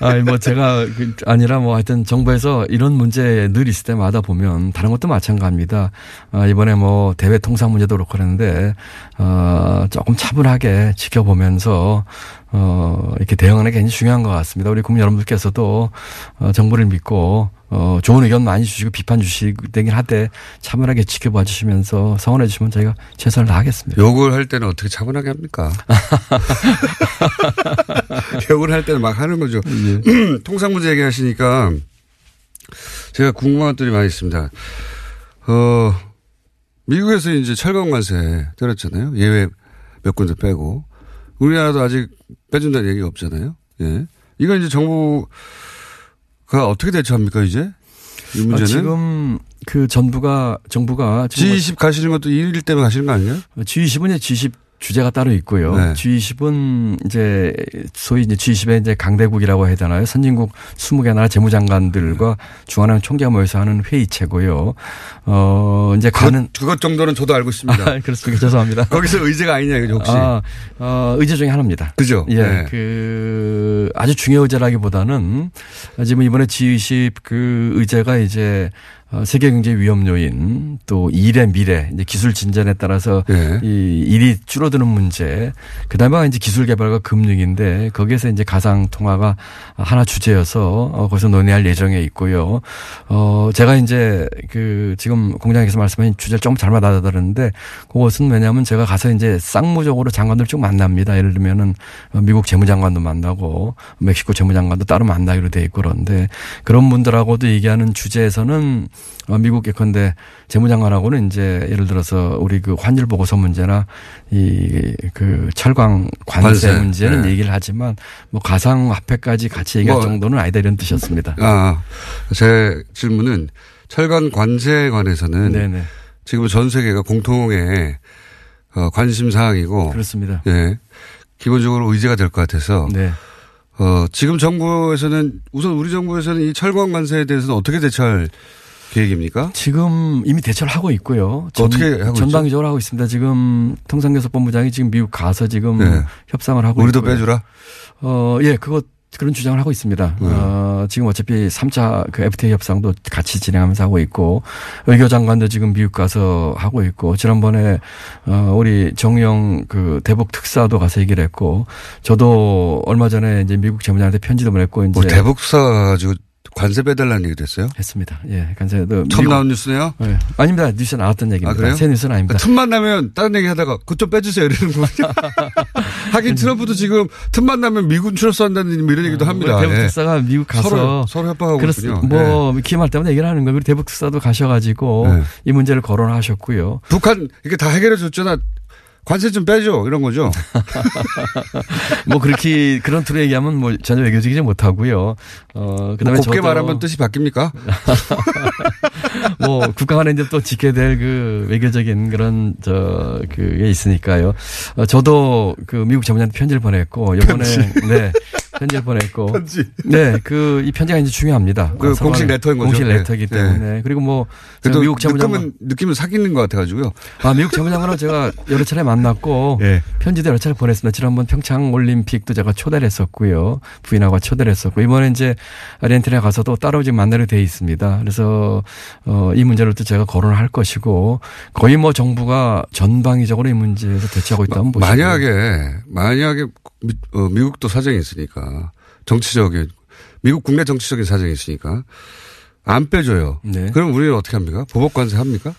아니, 뭐 제가 그 아니라 뭐 하여튼 정부에서 이런 문제 늘 있을 때마다 보면 다른 것도 마찬가지입니다. 아, 이번에 뭐 대외 통상 문제도 그렇고 그랬는데, 어, 조금 차분하게 지켜보면서 어, 이렇게 대응하는 게 굉장히 중요한 것 같습니다. 우리 국민 여러분들께서도 어, 정부를 믿고 어, 좋은 의견 많이 주시고 비판 주시긴 하되 차분하게 지켜봐 주시면서 성원해 주시면 저희가 최선을 다하겠습니다. 욕을 할 때는 어떻게 차분하게 합니까? [laughs] [laughs] 욕을 할 때는 막 하는 거죠. 예. [clears throat] 통상 문제 얘기하시니까 제가 궁금한 것들이 많이 있습니다. 어, 미국에서 이제 철강 관세 때렸잖아요. 예외 몇 군데 빼고. 우리나라도 아직 빼준다는 얘기가 없잖아요. 예. 이건 이제 정부가 어떻게 대처합니까, 이제? 이 문제는? 아, 지금 그 정부가 정부가 G20 가시는 것도 일 때문에 가시는 거 아니에요? G20은 이제 G20 주제가 따로 있고요. 네. G20은 이제 소위 이제 G20의 이제 강대국이라고 해야 되나요? 선진국 20개 나라 재무장관들과 중앙은행 총재가 모여서 하는 회의체고요. 어, 이제 가는. 그것, 그것 정도는 저도 알고 있습니다. [laughs] 아, 그렇습니까? 죄송합니다. 거기서 의제가 아니냐, 이거죠, 혹시? 아, 어, 의제 중에 하나입니다. 그죠? 예. 네. 그, 아주 중요 의제라기보다는 지금 이번에 G20 그 의제가 이제 어, 세계 경제 위험 요인 또 일의 미래 이제 기술 진전에 따라서 네. 이 일이 줄어드는 문제 그다음에 이제 기술 개발과 금융인데 거기에서 이제 가상 통화가 하나 주제여서 어, 거기서 논의할 예정에 있고요. 어 제가 이제 그 지금 공장에서 말씀하신 주제를 조금 잘못 알아들었는데 그것은 왜냐하면 제가 가서 이제 쌍무적으로 장관들 쭉 만납니다. 예를 들면은 미국 재무장관도 만나고 멕시코 재무장관도 따로 만나기로 돼 있고 그런데 그런 분들하고도 얘기하는 주제에서는 어, 미국 예컨대 재무장관하고는 이제 예를 들어서 우리 그 환율 보고서 문제나 이 그 철강 관세, 관세. 문제는 네. 얘기를 하지만 뭐 가상 화폐까지 같이 얘기할 뭐 정도는 아니다 이런 뜻이었습니다. 아, 제 질문은 철강 관세에 관해서는 네네. 지금 전 세계가 공통의 어, 관심 사항이고 그렇습니다. 예. 기본적으로 의제가 될 것 같아서 네. 어, 지금 정부에서는 우선 우리 정부에서는 이 철강 관세에 대해서는 어떻게 대처할 계획입니까? 지금 이미 대처를 하고 있고요. 어떻게 하고? 전방위적으로 하고 있습니다. 지금 통상교섭 본부장이 지금 미국 가서 지금 네. 협상을 하고 우리도 있고요. 빼주라? 어, 예, 그거 그런 주장을 하고 있습니다. 네. 어, 지금 어차피 3차 그 FTA 협상도 같이 진행하면서 하고 있고 외교장관도 지금 미국 가서 하고 있고 지난번에 어, 우리 정영 그 대북 특사도 가서 얘기를 했고 저도 얼마 전에 이제 미국 재무장한테 편지도 보냈고 이제 뭐 대북사 가지고 관세 빼달라는 얘기도 했어요? 했습니다. 예, 관세도 처음 나온 뉴스네요? 예. 아닙니다. 뉴스에 나왔던 얘기입니다. 아, 그래요? 새 뉴스는 아닙니다. 틈만 나면 다른 얘기 하다가 그것 좀 빼주세요 이러는 거죠. [laughs] 하긴 트럼프도 지금 틈만 나면 미군 출소한다는 뭐 이런 얘기도 합니다. 대북 예. 특사가 미국 가서 서로, 서로 협박하고 그렇 있군요. 예. 뭐 기말 때문에 얘기를 하는 거예요. 그리고 대북 특사도 가셔가지고 네. 이 문제를 거론하셨고요. 북한 이게 다 해결해 줬잖아. 관세 좀 빼줘 이런 거죠. [laughs] 뭐 그렇게 그런 틀로 얘기하면 뭐 전혀 외교적이지 못하고요. 어 그다음에 뭐 곱게 말하면 뜻이 바뀝니까? [laughs] 뭐 국가 간에 이제 또 지켜야 될 그 외교적인 그런 저 그게 있으니까요. 어, 저도 그 미국 재무장한테 편지를 보냈고 이번에. 네 [laughs] 편지를 보냈고 편지. 네 그 이 편지가 이제 중요합니다. 그 어, 공식 레터인 거죠. 공식 네. 레터이기 네. 때문에 그리고 뭐 미국 재무장관 느낌은 사귀는 것 같아가지고요. 아, 미국 재무장관은 제가 여러 차례 만났고 예. 편지도 여러 차례 보냈습니다. 지난번 평창 올림픽도 제가 초대를 했었고요. 부인하고 초대를 했었고 이번에 이제 아르헨티나 가서도 따로 지금 만나려 돼 있습니다. 그래서 어, 이 문제를 또 제가 거론을 할 것이고 거의 뭐 정부가 전방위적으로 이 문제에서 대처하고 있다면 보시고 만약에 만약에 미, 어, 미국도 사정이 있으니까 정치적인 미국 국내 정치적인 사정이 있으니까 안 빼줘요. 네. 그럼 우리는 어떻게 합니까? 보복 관세 합니까?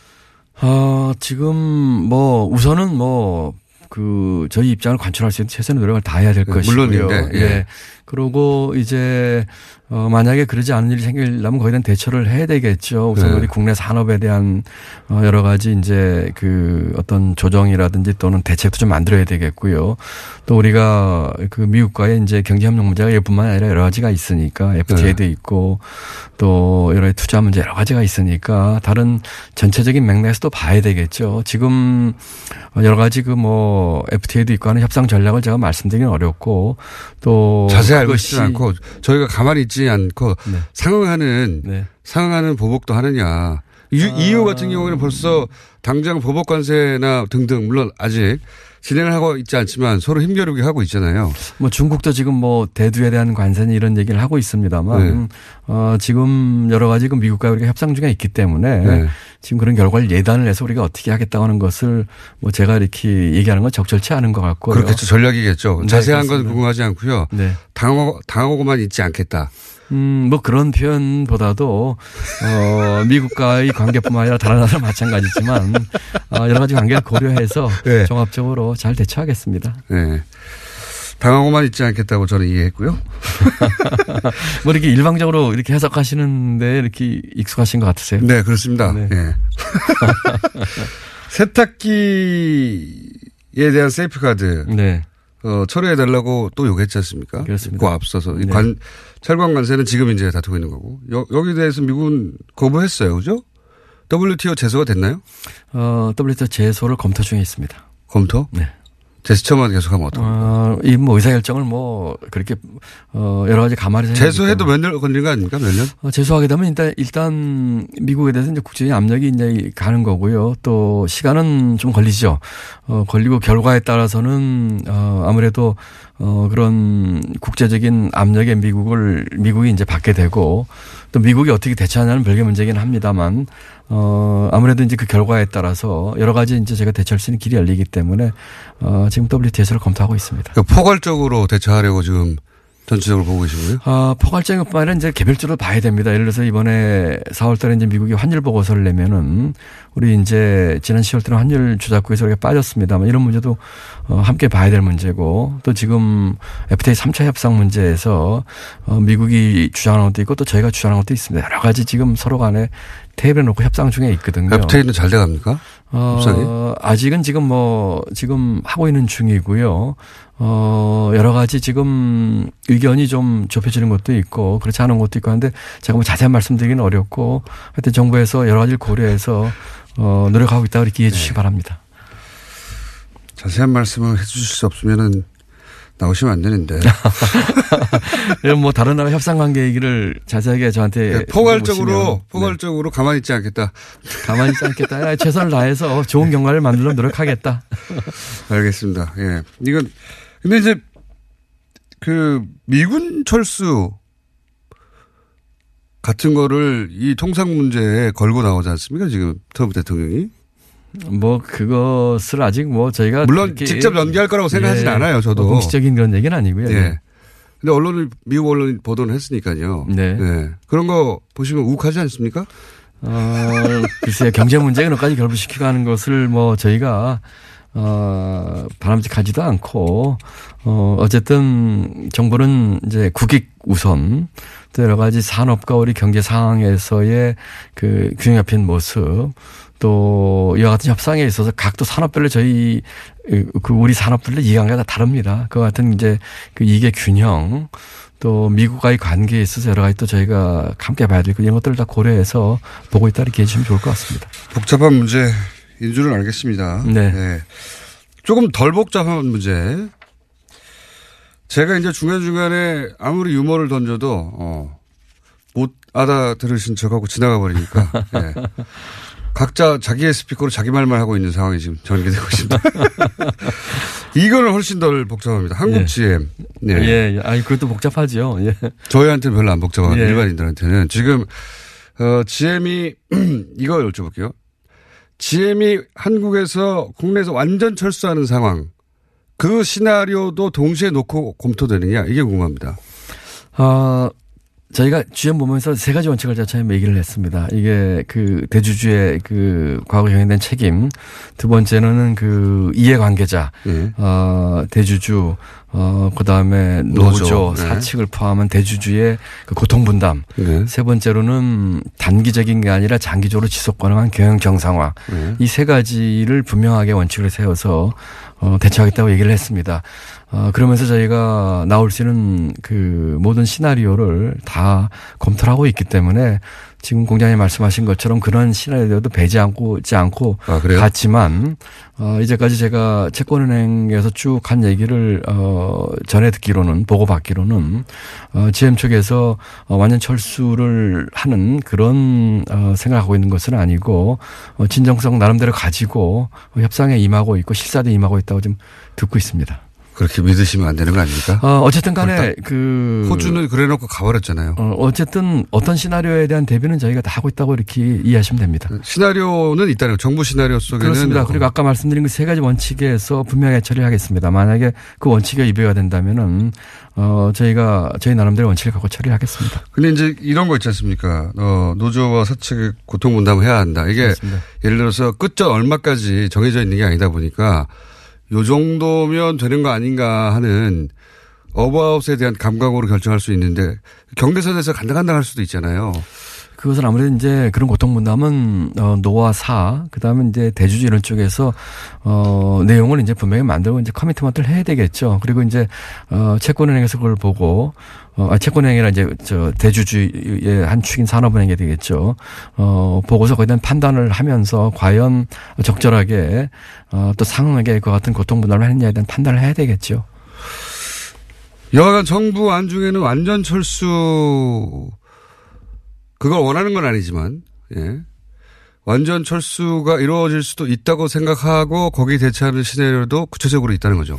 어, 지금 뭐 우선은 뭐 그 저희 입장을 관철할 수 있는 최선의 노력을 다해야 될 네, 것이고요. 물론인데, 예. 예. 그러고 이제 어 만약에 그러지 않은 일이 생기려면 거기에 대한 대처를 해야 되겠죠. 우선 네. 우리 국내 산업에 대한 어 여러 가지 이제 그 어떤 조정이라든지 또는 대책도 좀 만들어야 되겠고요. 또 우리가 그 미국과의 이제 경제 협력 문제가 이뿐만 아니라 여러 가지가 있으니까 FTA도 있고 또 여러 가지 투자 문제 여러 가지가 있으니까 다른 전체적인 맥락에서도 봐야 되겠죠. 지금 여러 가지 그 뭐 FTA도 있고 하는 협상 전략을 제가 말씀드리긴 어렵고 또 자세 히 알고 있지는 않고 저희가 가만히 있지 않고 네. 상응하는 상응하는 보복도 하느냐. 유, 아. EU 같은 경우에는 벌써 당장 보복 관세나 등등 물론 아직 진행을 하고 있지 않지만 서로 힘겨루기 하고 있잖아요. 뭐 중국도 지금 뭐 대두에 대한 관세니 이런 얘기를 하고 있습니다만 네. 어 지금 여러 가지 그 미국과 우리가 협상 중에 있기 때문에 네. 지금 그런 결과를 예단을 해서 우리가 어떻게 하겠다고 하는 것을 뭐 제가 이렇게 얘기하는 건 적절치 않은 것 같고요. 그렇겠죠. 전략이겠죠. 네, 자세한 건 그렇습니다. 궁금하지 않고요. 네. 당하고, 당하고만 있지 않겠다. 음, 뭐 그런 표현보다도, 어, 미국과의 관계뿐만 아니라 다른 나라도 마찬가지지만, 어, 여러 가지 관계를 고려해서 네. 종합적으로 잘 대처하겠습니다. 네. 당하고만 있지 않겠다고 저는 이해했고요. [laughs] 뭐 이렇게 일방적으로 이렇게 해석하시는데 이렇게 익숙하신 것 같으세요? 네, 그렇습니다. 예. [laughs] 세탁기에 대한 세이프카드. 네. 어, 철회해달라고 또 요구했지 않습니까? 그렇습니다. 그 앞서서. 이 네. 관, 철관 관세는 지금 이제 다투고 있는 거고. 여, 여기에 대해서 미국은 거부했어요. 그죠? WTO 제소가 됐나요? 어, WTO 제소를 검토 중에 있습니다. 검토? 네. 제스처만 계속하면 어떡 어, 이뭐 의사결정을 뭐 그렇게 어, 여러 가지 가마를 제소해도 몇 년 걸리는 거 아닙니까? 몇 년? 어, 제소하게 되면 일단 일단 미국에 대해서 이제 국제적인 압력이 이제 가는 거고요. 또 시간은 좀 걸리죠. 어, 걸리고 결과에 따라서는 어, 아무래도 어, 그런 국제적인 압력에 미국을 미국이 이제 받게 되고 또 미국이 어떻게 대처하냐는 별개 문제긴 합니다만 어, 아무래도 이제 그 결과에 따라서 여러 가지 이제 제가 대처할 수 있는 길이 열리기 때문에 어, 지금 WTO에서를 검토하고 있습니다. 그러니까 포괄적으로 대처하려고 지금 전체적으로 보고 계시고요. 아, 포괄적인 아니라 이제 개별적으로 봐야 됩니다. 예를 들어서 이번에 4월 달에 이제 미국이 환율 보고서를 내면은 우리 이제 지난 10월 달에 환율 조작구에서 이렇게 빠졌습니다만 이런 문제도 어, 함께 봐야 될 문제고 또 지금 FTA 3차 협상 문제에서 어, 미국이 주장하는 것도 있고 또 저희가 주장하는 것도 있습니다. 여러 가지 지금 서로 간에 테이블에 놓고 협상 중에 있거든요. FTA는 잘 돼갑니까? 어, 아직은 지금 뭐, 지금 하고 있는 중이고요. 어, 여러 가지 지금 의견이 좀 좁혀지는 것도 있고, 그렇지 않은 것도 있고 하는데, 제가 뭐 자세한 말씀 드리기는 어렵고, 하여튼 정부에서 여러 가지를 고려해서, 어, 노력하고 있다고 이렇게 이해해 주시기 네. 바랍니다. 자세한 말씀을 해 주실 수 없으면은 나오시면 안 되는데. [laughs] 이런 뭐 다른 나라 협상 관계 얘기를 자세하게 저한테. 네, 포괄적으로, 물어보시면, 네. 포괄적으로 가만히 있지 않겠다. 가만히 있지 않겠다. 아, 최선을 다해서 좋은 경과를 만들려 노력하겠다. 알겠습니다. 예. 이건, 근데 이제, 그, 미군 철수 같은 거를 이 통상 문제에 걸고 나오지 않습니까? 지금 트럼프 대통령이. 뭐 그것을 아직 뭐 저희가 물론 직접 연기할 거라고 생각하진 예, 않아요, 저도. 뭐 공식적인 그런 얘기는 아니고요. 예. 근데 언론을, 미국 언론이 보도는 했으니까요. 네. 예. 그런 거 보시면 욱하지 않습니까? 어, 글쎄요, 경제 문제에 그까지 결부시키고 하는 것을 뭐 저희가 어, 바람직하지도 않고, 어, 어쨌든 정부는 이제 국익 우선 또 여러 가지 산업과 우리 경제 상황에서의 그 균형 잡힌 모습 또 이와 같은 협상에 있어서 각도 산업별로 저희 그 우리 산업별로 이해관계가 다 다릅니다. 그 같은 이제 그 이게 균형 또 미국과의 관계에 있어서 여러 가지 또 저희가 함께 봐야 되고 이런 것들을 다 고려해서 보고 있다 이렇게 해주시면 좋을 것 같습니다. 복잡한 문제 인 줄은 알겠습니다. 네. 조금 덜 복잡한 문제. 제가 이제 중간중간에 아무리 유머를 던져도, 어, 못 알아들으신 척하고 지나가 버리니까, 예. [laughs] 각자 자기의 스피커로 자기 말만 하고 있는 상황이 지금 전개되고 있습니다. [laughs] 이거는 훨씬 덜 복잡합니다. 한국 예. GM. 네. 예, 예. 아니, 그것도 복잡하죠. 예. 저희한테는 별로 안 복잡한 예. 일반인들한테는 지금 어 GM이 [clears throat] 이거 여쭤볼게요. GM이 한국에서 국내에서 완전 철수하는 상황 그 시나리오도 동시에 놓고 검토되느냐 이게 궁금합니다. 어, 저희가 GM 보면서 세 가지 원칙을 제가 처음에 얘기를 했습니다. 이게 그 대주주의 그 과거 경영된 책임, 두 번째는 그 이해관계자, 어, 대주주, 어, 그 다음에 노조, 노조, 네. 사측을 포함한 대주주의 그 고통 분담. 세 번째로는 단기적인 게 아니라 장기적으로 지속 가능한 경영 정상화. 이세 가지를 분명하게 원칙을 세워서 어, 대처하겠다고 얘기를 했습니다. 어, 그러면서 저희가 나올 수 있는 그 모든 시나리오를 다 검토를 하고 있기 때문에 지금 공장님 말씀하신 것처럼 그런 시나리오도 배지 않고 지 않고 아? 같지만 어 이제까지 제가 채권은행에서 쭉 한 얘기를 어 전에 듣기로는 보고 받기로는 어 GM 측에서 어 완전 철수를 하는 그런 어 생각하고 있는 것은 아니고 어 진정성 나름대로 가지고 협상에 임하고 있고 실사도 임하고 있다고 좀 듣고 있습니다. 그렇게 믿으시면 안 되는 거 아닙니까? 어, 어쨌든 간에 그렇다. 그. 호주는 그래 놓고 가버렸잖아요. 어, 어쨌든 어떤 시나리오에 대한 대비는 저희가 다 하고 있다고 이렇게 이해하시면 됩니다. 시나리오는 있다는 정부 시나리오 속에는 그렇습니다. 그리고 아까 말씀드린 그 세 가지 원칙에서 분명하게 처리하겠습니다. 만약에 그 원칙이 위배가 된다면은 어 저희가 저희 나름대로 원칙을 갖고 처리하겠습니다. 근데 이제 이런 거 있지 않습니까? 어, 노조와 사측의 고통 분담을 해야 한다. 이게 그렇습니다. 예를 들어서 끝점 얼마까지 정해져 있는 게 아니다 보니까 요 정도면 되는 거 아닌가 하는 어바웃에 대한 감각으로 결정할 수 있는데 경계선에서 간당간당 할 수도 있잖아요. 그것은 아무래도 이제 그런 고통 분담은 어 노와 사 그다음에 이제 대주주 이런 쪽에서 어 내용을 이제 분명히 만들고 이제 커미트먼트를 해야 되겠죠. 그리고 이제 어 채권은행에서 그걸 보고 어 아, 채권은행이라 이제 저 대주주의 한 축인 산업은행이 되겠죠. 어 보고서 거기에 대한 판단을 하면서 과연 적절하게 어또 상응하게 그 같은 고통 분담을 했냐에 대한 판단을 해야 되겠죠. 여하간 정부 안중에는 완전 철수 그걸 원하는 건 아니지만 예. 완전 철수가 이루어질 수도 있다고 생각하고 거기에 대처하는 시나리오도 구체적으로 있다는 거죠.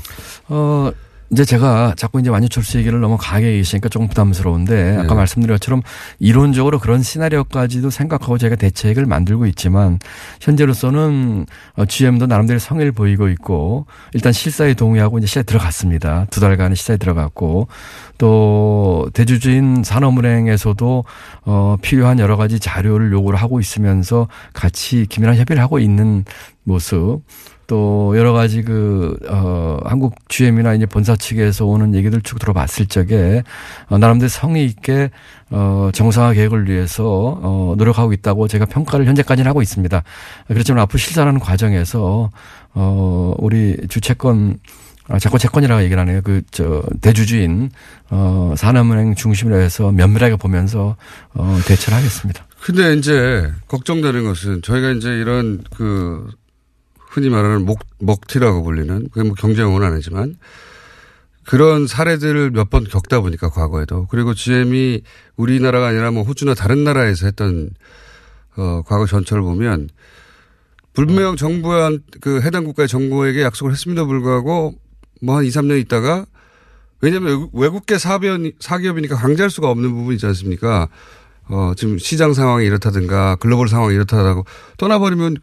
어, 이제 제가 자꾸 이제 완전 철수 얘기를 너무 강하게 얘기하니까 조금 부담스러운데 아까 네. 말씀드린 것처럼 이론적으로 그런 시나리오까지도 생각하고 제가 대책을 만들고 있지만 현재로서는 어, GM도 나름대로 성의를 보이고 있고 일단 실사에 동의하고 이제 시사에 들어갔습니다. 두 달간의 시사에 들어갔고 또 대주주인 산업은행에서도 어, 필요한 여러 가지 자료를 요구를 하고 있으면서 같이 긴밀한 협의를 하고 있는 모습 또 여러 가지 그, 어, 한국 GM이나 이제 본사 측에서 오는 얘기들 쭉 들어봤을 적에 어, 나름대로 성의 있게 어, 정상화 계획을 위해서 어, 노력하고 있다고 제가 평가를 현재까지는 하고 있습니다. 그렇지만 앞으로 실사하는 과정에서 어, 우리 주채권 아, 자꾸 채권이라고 얘기를 하네요. 그, 저, 대주주인, 어, 산업은행 중심으로 해서 면밀하게 보면서, 어, 대처를 하겠습니다. 근데 이제 걱정되는 것은 저희가 이제 이런 그 흔히 말하는 목, 먹튀라고 불리는 그게 뭐 경제용어는 아니지만 그런 사례들을 몇 번 겪다 보니까 과거에도 그리고 GM이 우리나라가 아니라 뭐 호주나 다른 나라에서 했던 어, 과거 전철을 보면 불명 정부한 그 해당 국가의 정부에게 약속을 했음에도 불구하고 뭐 한 2, 3년 있다가 왜냐하면 외국- 외국계 사기업, 사기업이니까 강제할 수가 없는 부분이 있지 않습니까? 어, 지금 시장 상황이 이렇다든가 글로벌 상황이 이렇다라고 떠나버리면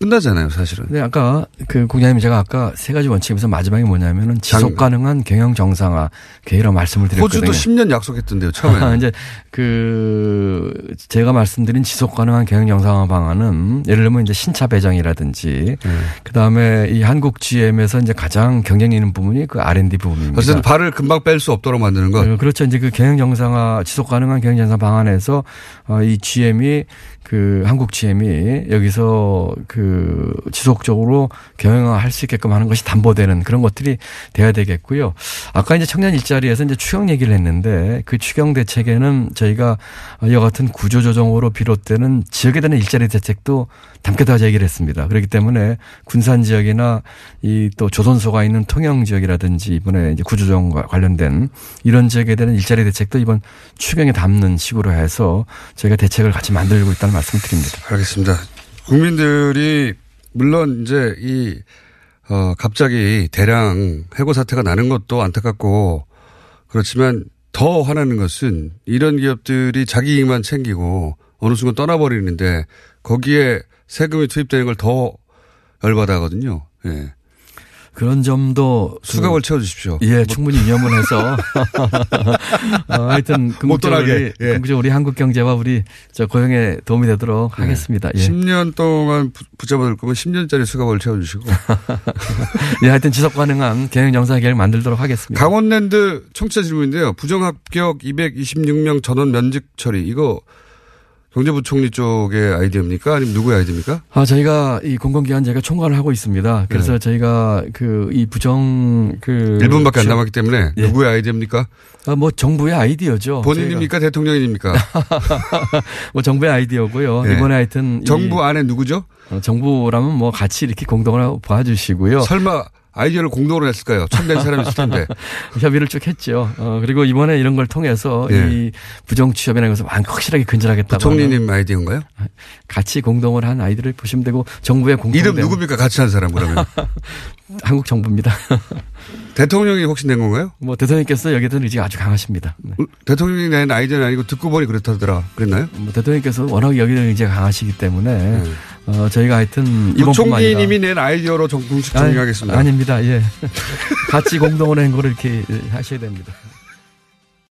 끝나잖아요, 사실은. 네, 아까 그 국장님 제가 아까 세 가지 원칙에서 마지막에 뭐냐면은 지속 가능한 경영 정상화 계획이라고 말씀을 드렸거든요. 호주도 10년 약속했던데요, 처음에. [laughs] 이제 그 제가 말씀드린 지속 가능한 경영 정상화 방안은 예를 들면 이제 신차 배정이라든지 네. 그다음에 이 한국 GM에서 이제 가장 경쟁이 있는 부분이 그 R&D 부분입니다. 어쨌든 발을 금방 뺄 수 없도록 만드는 것. 어, 그렇죠. 이제 그 경영 정상화 지속 가능한 경영 정상화 방안에서 어, 이 GM이 그 한국 GM이 여기서 그 지속적으로 경영할 수 있게끔 하는 것이 담보되는 그런 것들이 돼야 되겠고요. 아까 이제 청년 일자리에서 이제 추경 얘기를 했는데 그 추경 대책에는 저희가 이와 같은 구조 조정으로 비롯되는 지역에 대한 일자리 대책도 담겠다고 얘기를 했습니다. 그렇기 때문에 군산 지역이나 이 또 조선소가 있는 통영 지역이라든지 이번에 이제 구조조정과 관련된 이런 지역에 대한 일자리 대책도 이번 추경에 담는 식으로 해서 저희가 대책을 같이 만들고 있다는 말씀을 드립니다. 알겠습니다. 국민들이 물론 이제 이 어, 갑자기 대량 해고 사태가 나는 것도 안타깝고 그렇지만 더 화나는 것은 이런 기업들이 자기 이익만 챙기고 어느 순간 떠나버리는데 거기에 세금이 투입되는 걸 더 열받아 하거든요. 예. 그런 점도 수갑을 채워주십시오. 예, 충분히 이념을 해서 [laughs] 어, 하여튼 떠나게. 우리, 예. 우리 한국 경제와 우리 저 고용에 도움이 되도록 하겠습니다. 예. 10년 동안 부- 붙잡아둘 거면 10년짜리 수갑을 채워주시고. [laughs] 예, 하여튼 지속 가능한 경영 정상 계획을 만들도록 하겠습니다. 강원랜드 청취자 질문인데요. 부정합격 226명 전원 면직 처리. 이거 경제부총리 쪽의 아이디어입니까? 아니면 누구의 아이디어입니까? 아, 저희가 이 공공기관 제가 총괄을 하고 있습니다. 그래서 네. 저희가 그 이 부정 그 1분밖에 안 남았기 때문에 예. 누구의 아이디어입니까? 아, 뭐 정부의 아이디어죠. 본인입니까? 대통령입니까? 저희가. [laughs] 뭐 정부의 아이디어고요. 예. 이번에 하여튼 이- 정부 안에 누구죠? 어, 정부라면 뭐 같이 이렇게 공동으로 봐주시고요. 설마 아이디어를 공동으로 했을까요? 참된 사람이 있을 텐데. [laughs] 협의를 쭉 했죠. 어, 그리고 이번에 이런 걸 통해서 예. 이 부정 취업이라는 것을 완- 확실하게 근절하겠다고. 부총리님 아이디어인가요? 같이 공동을 한 아이들을 보시면 되고 정부의 공동 이름 누굽니까? 같이 한 사람 그러면. [laughs] 한국 정부입니다. [laughs] 대통령이 혹시 낸 건가요? 뭐 대통령께서 여기에 대한 의지가 아주 강하십니다. 네. 대통령이 낸 아이디어는 아니고 듣고 보니 그렇다더라. 그랬나요? 뭐 대통령께서 워낙 여기에 대한 의지가 강하시기 때문에 어, 저희가 하여튼 이번뿐만 아니라 부총리님이 낸 아이디어로 정- 공식 아니, 정리하겠습니다. 아닙니다. 예. [laughs] 같이 공동으로 한 거를 이렇게 하셔야 됩니다.